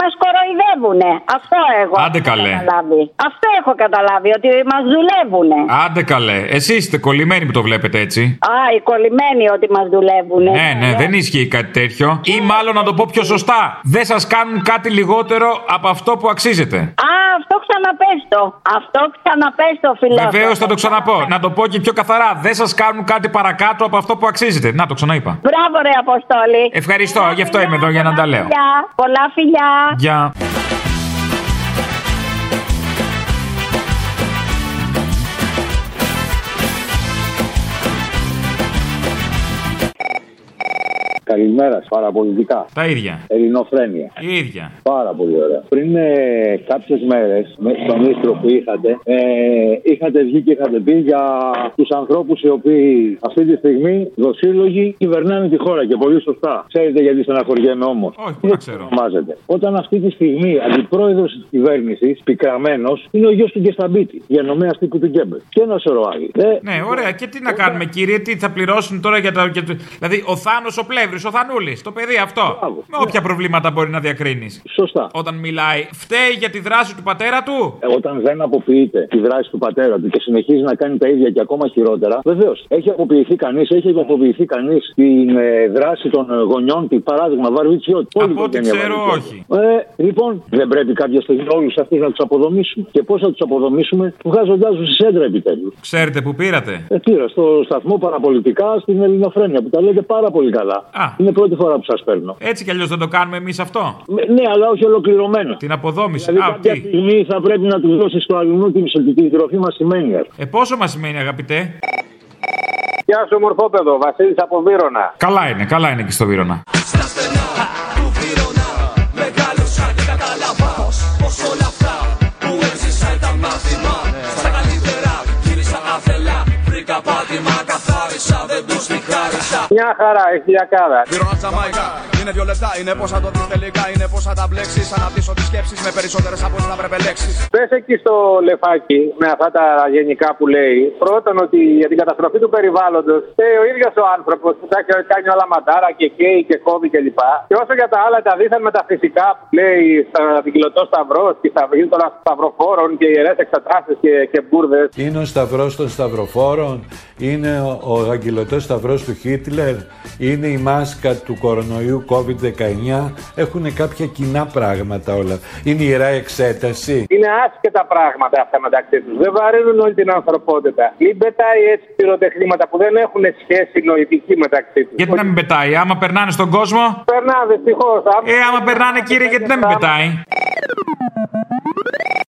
Μα κοροϊδεύουνε. Αυτό εγώ. Άντε έχω καλέ. καταλάβει. Αυτό έχω καταλάβει, ότι μας δουλεύουνε. Άντε καλέ. Εσείς είστε κολλημένοι που το βλέπετε έτσι. Α, οι κολλημένοι ότι μας δουλεύουνε. Ναι, ναι, δεν ισχύει κάτι τέτοιο. Ή μάλλον να το πω πιο σωστά. Δεν σας κάνουν κάτι λιγότερο από αυτό που αξίζετε. Α, αυτό ξαναπέστο. Αυτό ξαναπέστο, φιλό. Βεβαίως θα το ξαναπώ. Να το πω και πιο καθαρά. Δεν σας κάνουν κάτι παρακάτω από αυτό που αξίζετε. Να το ξαναείπα. Μπράβο, ρε Αποστόλη. Ευχαριστώ, γι' αυτό είμαι εδώ για να τα λέω. Φιλιά, πολλά φιλιά. Γεια. Καλημέρα, παραπολιτικά. Τα ίδια. Ελληνοφρένεια. Η ίδια. Πάρα πολύ ωραία. Πριν ε, κάποιες μέρες, στον ίστρο που είχατε, ε, είχατε βγει και είχατε πει για τους ανθρώπους οι οποίοι αυτή τη στιγμή δοσύλλογοι κυβερνάνε τη χώρα και πολύ σωστά. Ξέρετε γιατί στεναχωριέμαι όμως. Όχι, πού να ξέρω. Ονομάζεται. Όταν αυτή τη στιγμή αντιπρόεδρος της κυβέρνησης, πικραμένος, είναι ο γιος του Γκεσταμπίτη, γενομέα τύπου του Γκέμπελ. Και ένα σωρό άλλοι. Ε, Ναι, ωραία. Και τι να κάνουμε, κύριε, τι θα πληρώσουν τώρα για τα. Για το... Δηλαδή, ο Θάνος ο Πλεύρης, ο Θανούλης, το παιδί αυτό. Με όποια προβλήματα μπορεί να διακρίνεις. Σωστά. Όταν μιλάει, φταίει για τη δράση του πατέρα του; Ε, Όταν δεν αποποιείται τη δράση του πατέρα του και συνεχίζει να κάνει τα ίδια και ακόμα χειρότερα, βεβαίως έχει αποποιηθεί κανείς, έχει αποποιηθεί κανείς την ε, δράση των ε, γονιών του. Παράδειγμα, Βαρβιτσιώτη. Από ό,τι ξέρω, όχι. Ε, λοιπόν, δεν πρέπει κάποια στιγμή όλους αυτούς να τους αποδομήσουμε. Και πώς θα τους αποδομήσουμε, βγάζοντάς τους στη σέντρα επιτέλους. Ξέρετε που πήρατε; Ε, πήρα στο σταθμό παραπολιτικά στην Ελληνοφρένεια που τα λέτε πάρα πολύ καλά. Α. Είναι πρώτη φορά που σας παίρνω. Έτσι κι αλλιώς δεν το κάνουμε εμείς αυτό; Με- Ναι, αλλά όχι ολοκληρωμένο. Την αποδόμηση. Δηλαδή, Α, κάποια τι. στιγμή θα πρέπει να τους δώσεις στο αλλού την, την τροφή μας σημαίνει. Ε, πόσο μας σημαίνει, αγαπητέ; Γεια σου, μορφόπεδο. Βασίλης από Βύρονα. Καλά είναι, καλά είναι και στο Βύρονα. Μεγάλωσα και κατάλαβα πως όλα αυτά που Μια χαρά, έχει διακάδα. Βυρώνα Τζαμάικα Είναι δύο λεπτά, είναι πώς θα το δεις τελικά Είναι πώς θα τα μπλέξεις Αναπτύσσω τις σκέψεις με περισσότερες από όσο να πρέπει λέξεις Πες εκεί στο λεφάκι με αυτά τα γενικά που λέει. Πρώτον, ότι για την καταστροφή του περιβάλλοντος φταίει ο ίδιος ο άνθρωπος που τα έχει κάνει όλα μαντάρα και καίει και κόβει κλπ. Και όσο για τα άλλα, τα δίθεν μεταφυσικά που λέει στα δικηλωτό σταυρός και στα βγει των σταυροφόρων και ιερές εξετάσει και, και μπουρδες. Είναι ο σταυρός των σταυροφόρων, είναι ο, ο αγγελωτός σταυρός του Χίτλερ, είναι η μάσκα του κορονοϊού COVID-19. Έχουν κάποια κοινά πράγματα όλα. Είναι η ιερά εξέταση. Είναι άσχετα πράγματα αυτά μεταξύ τους. Δεν βαρύνουν όλη την ανθρωπότητα. Μην πετάει έτσι πυροτεχνήματα που δεν έχουν σχέση νοητική μεταξύ τους. Γιατί να μην πετάει, άμα περνάνε στον κόσμο; Περνάνε, δυστυχώς. Ε, άμα περνάνε, κύριε, γιατί να μην πετάει;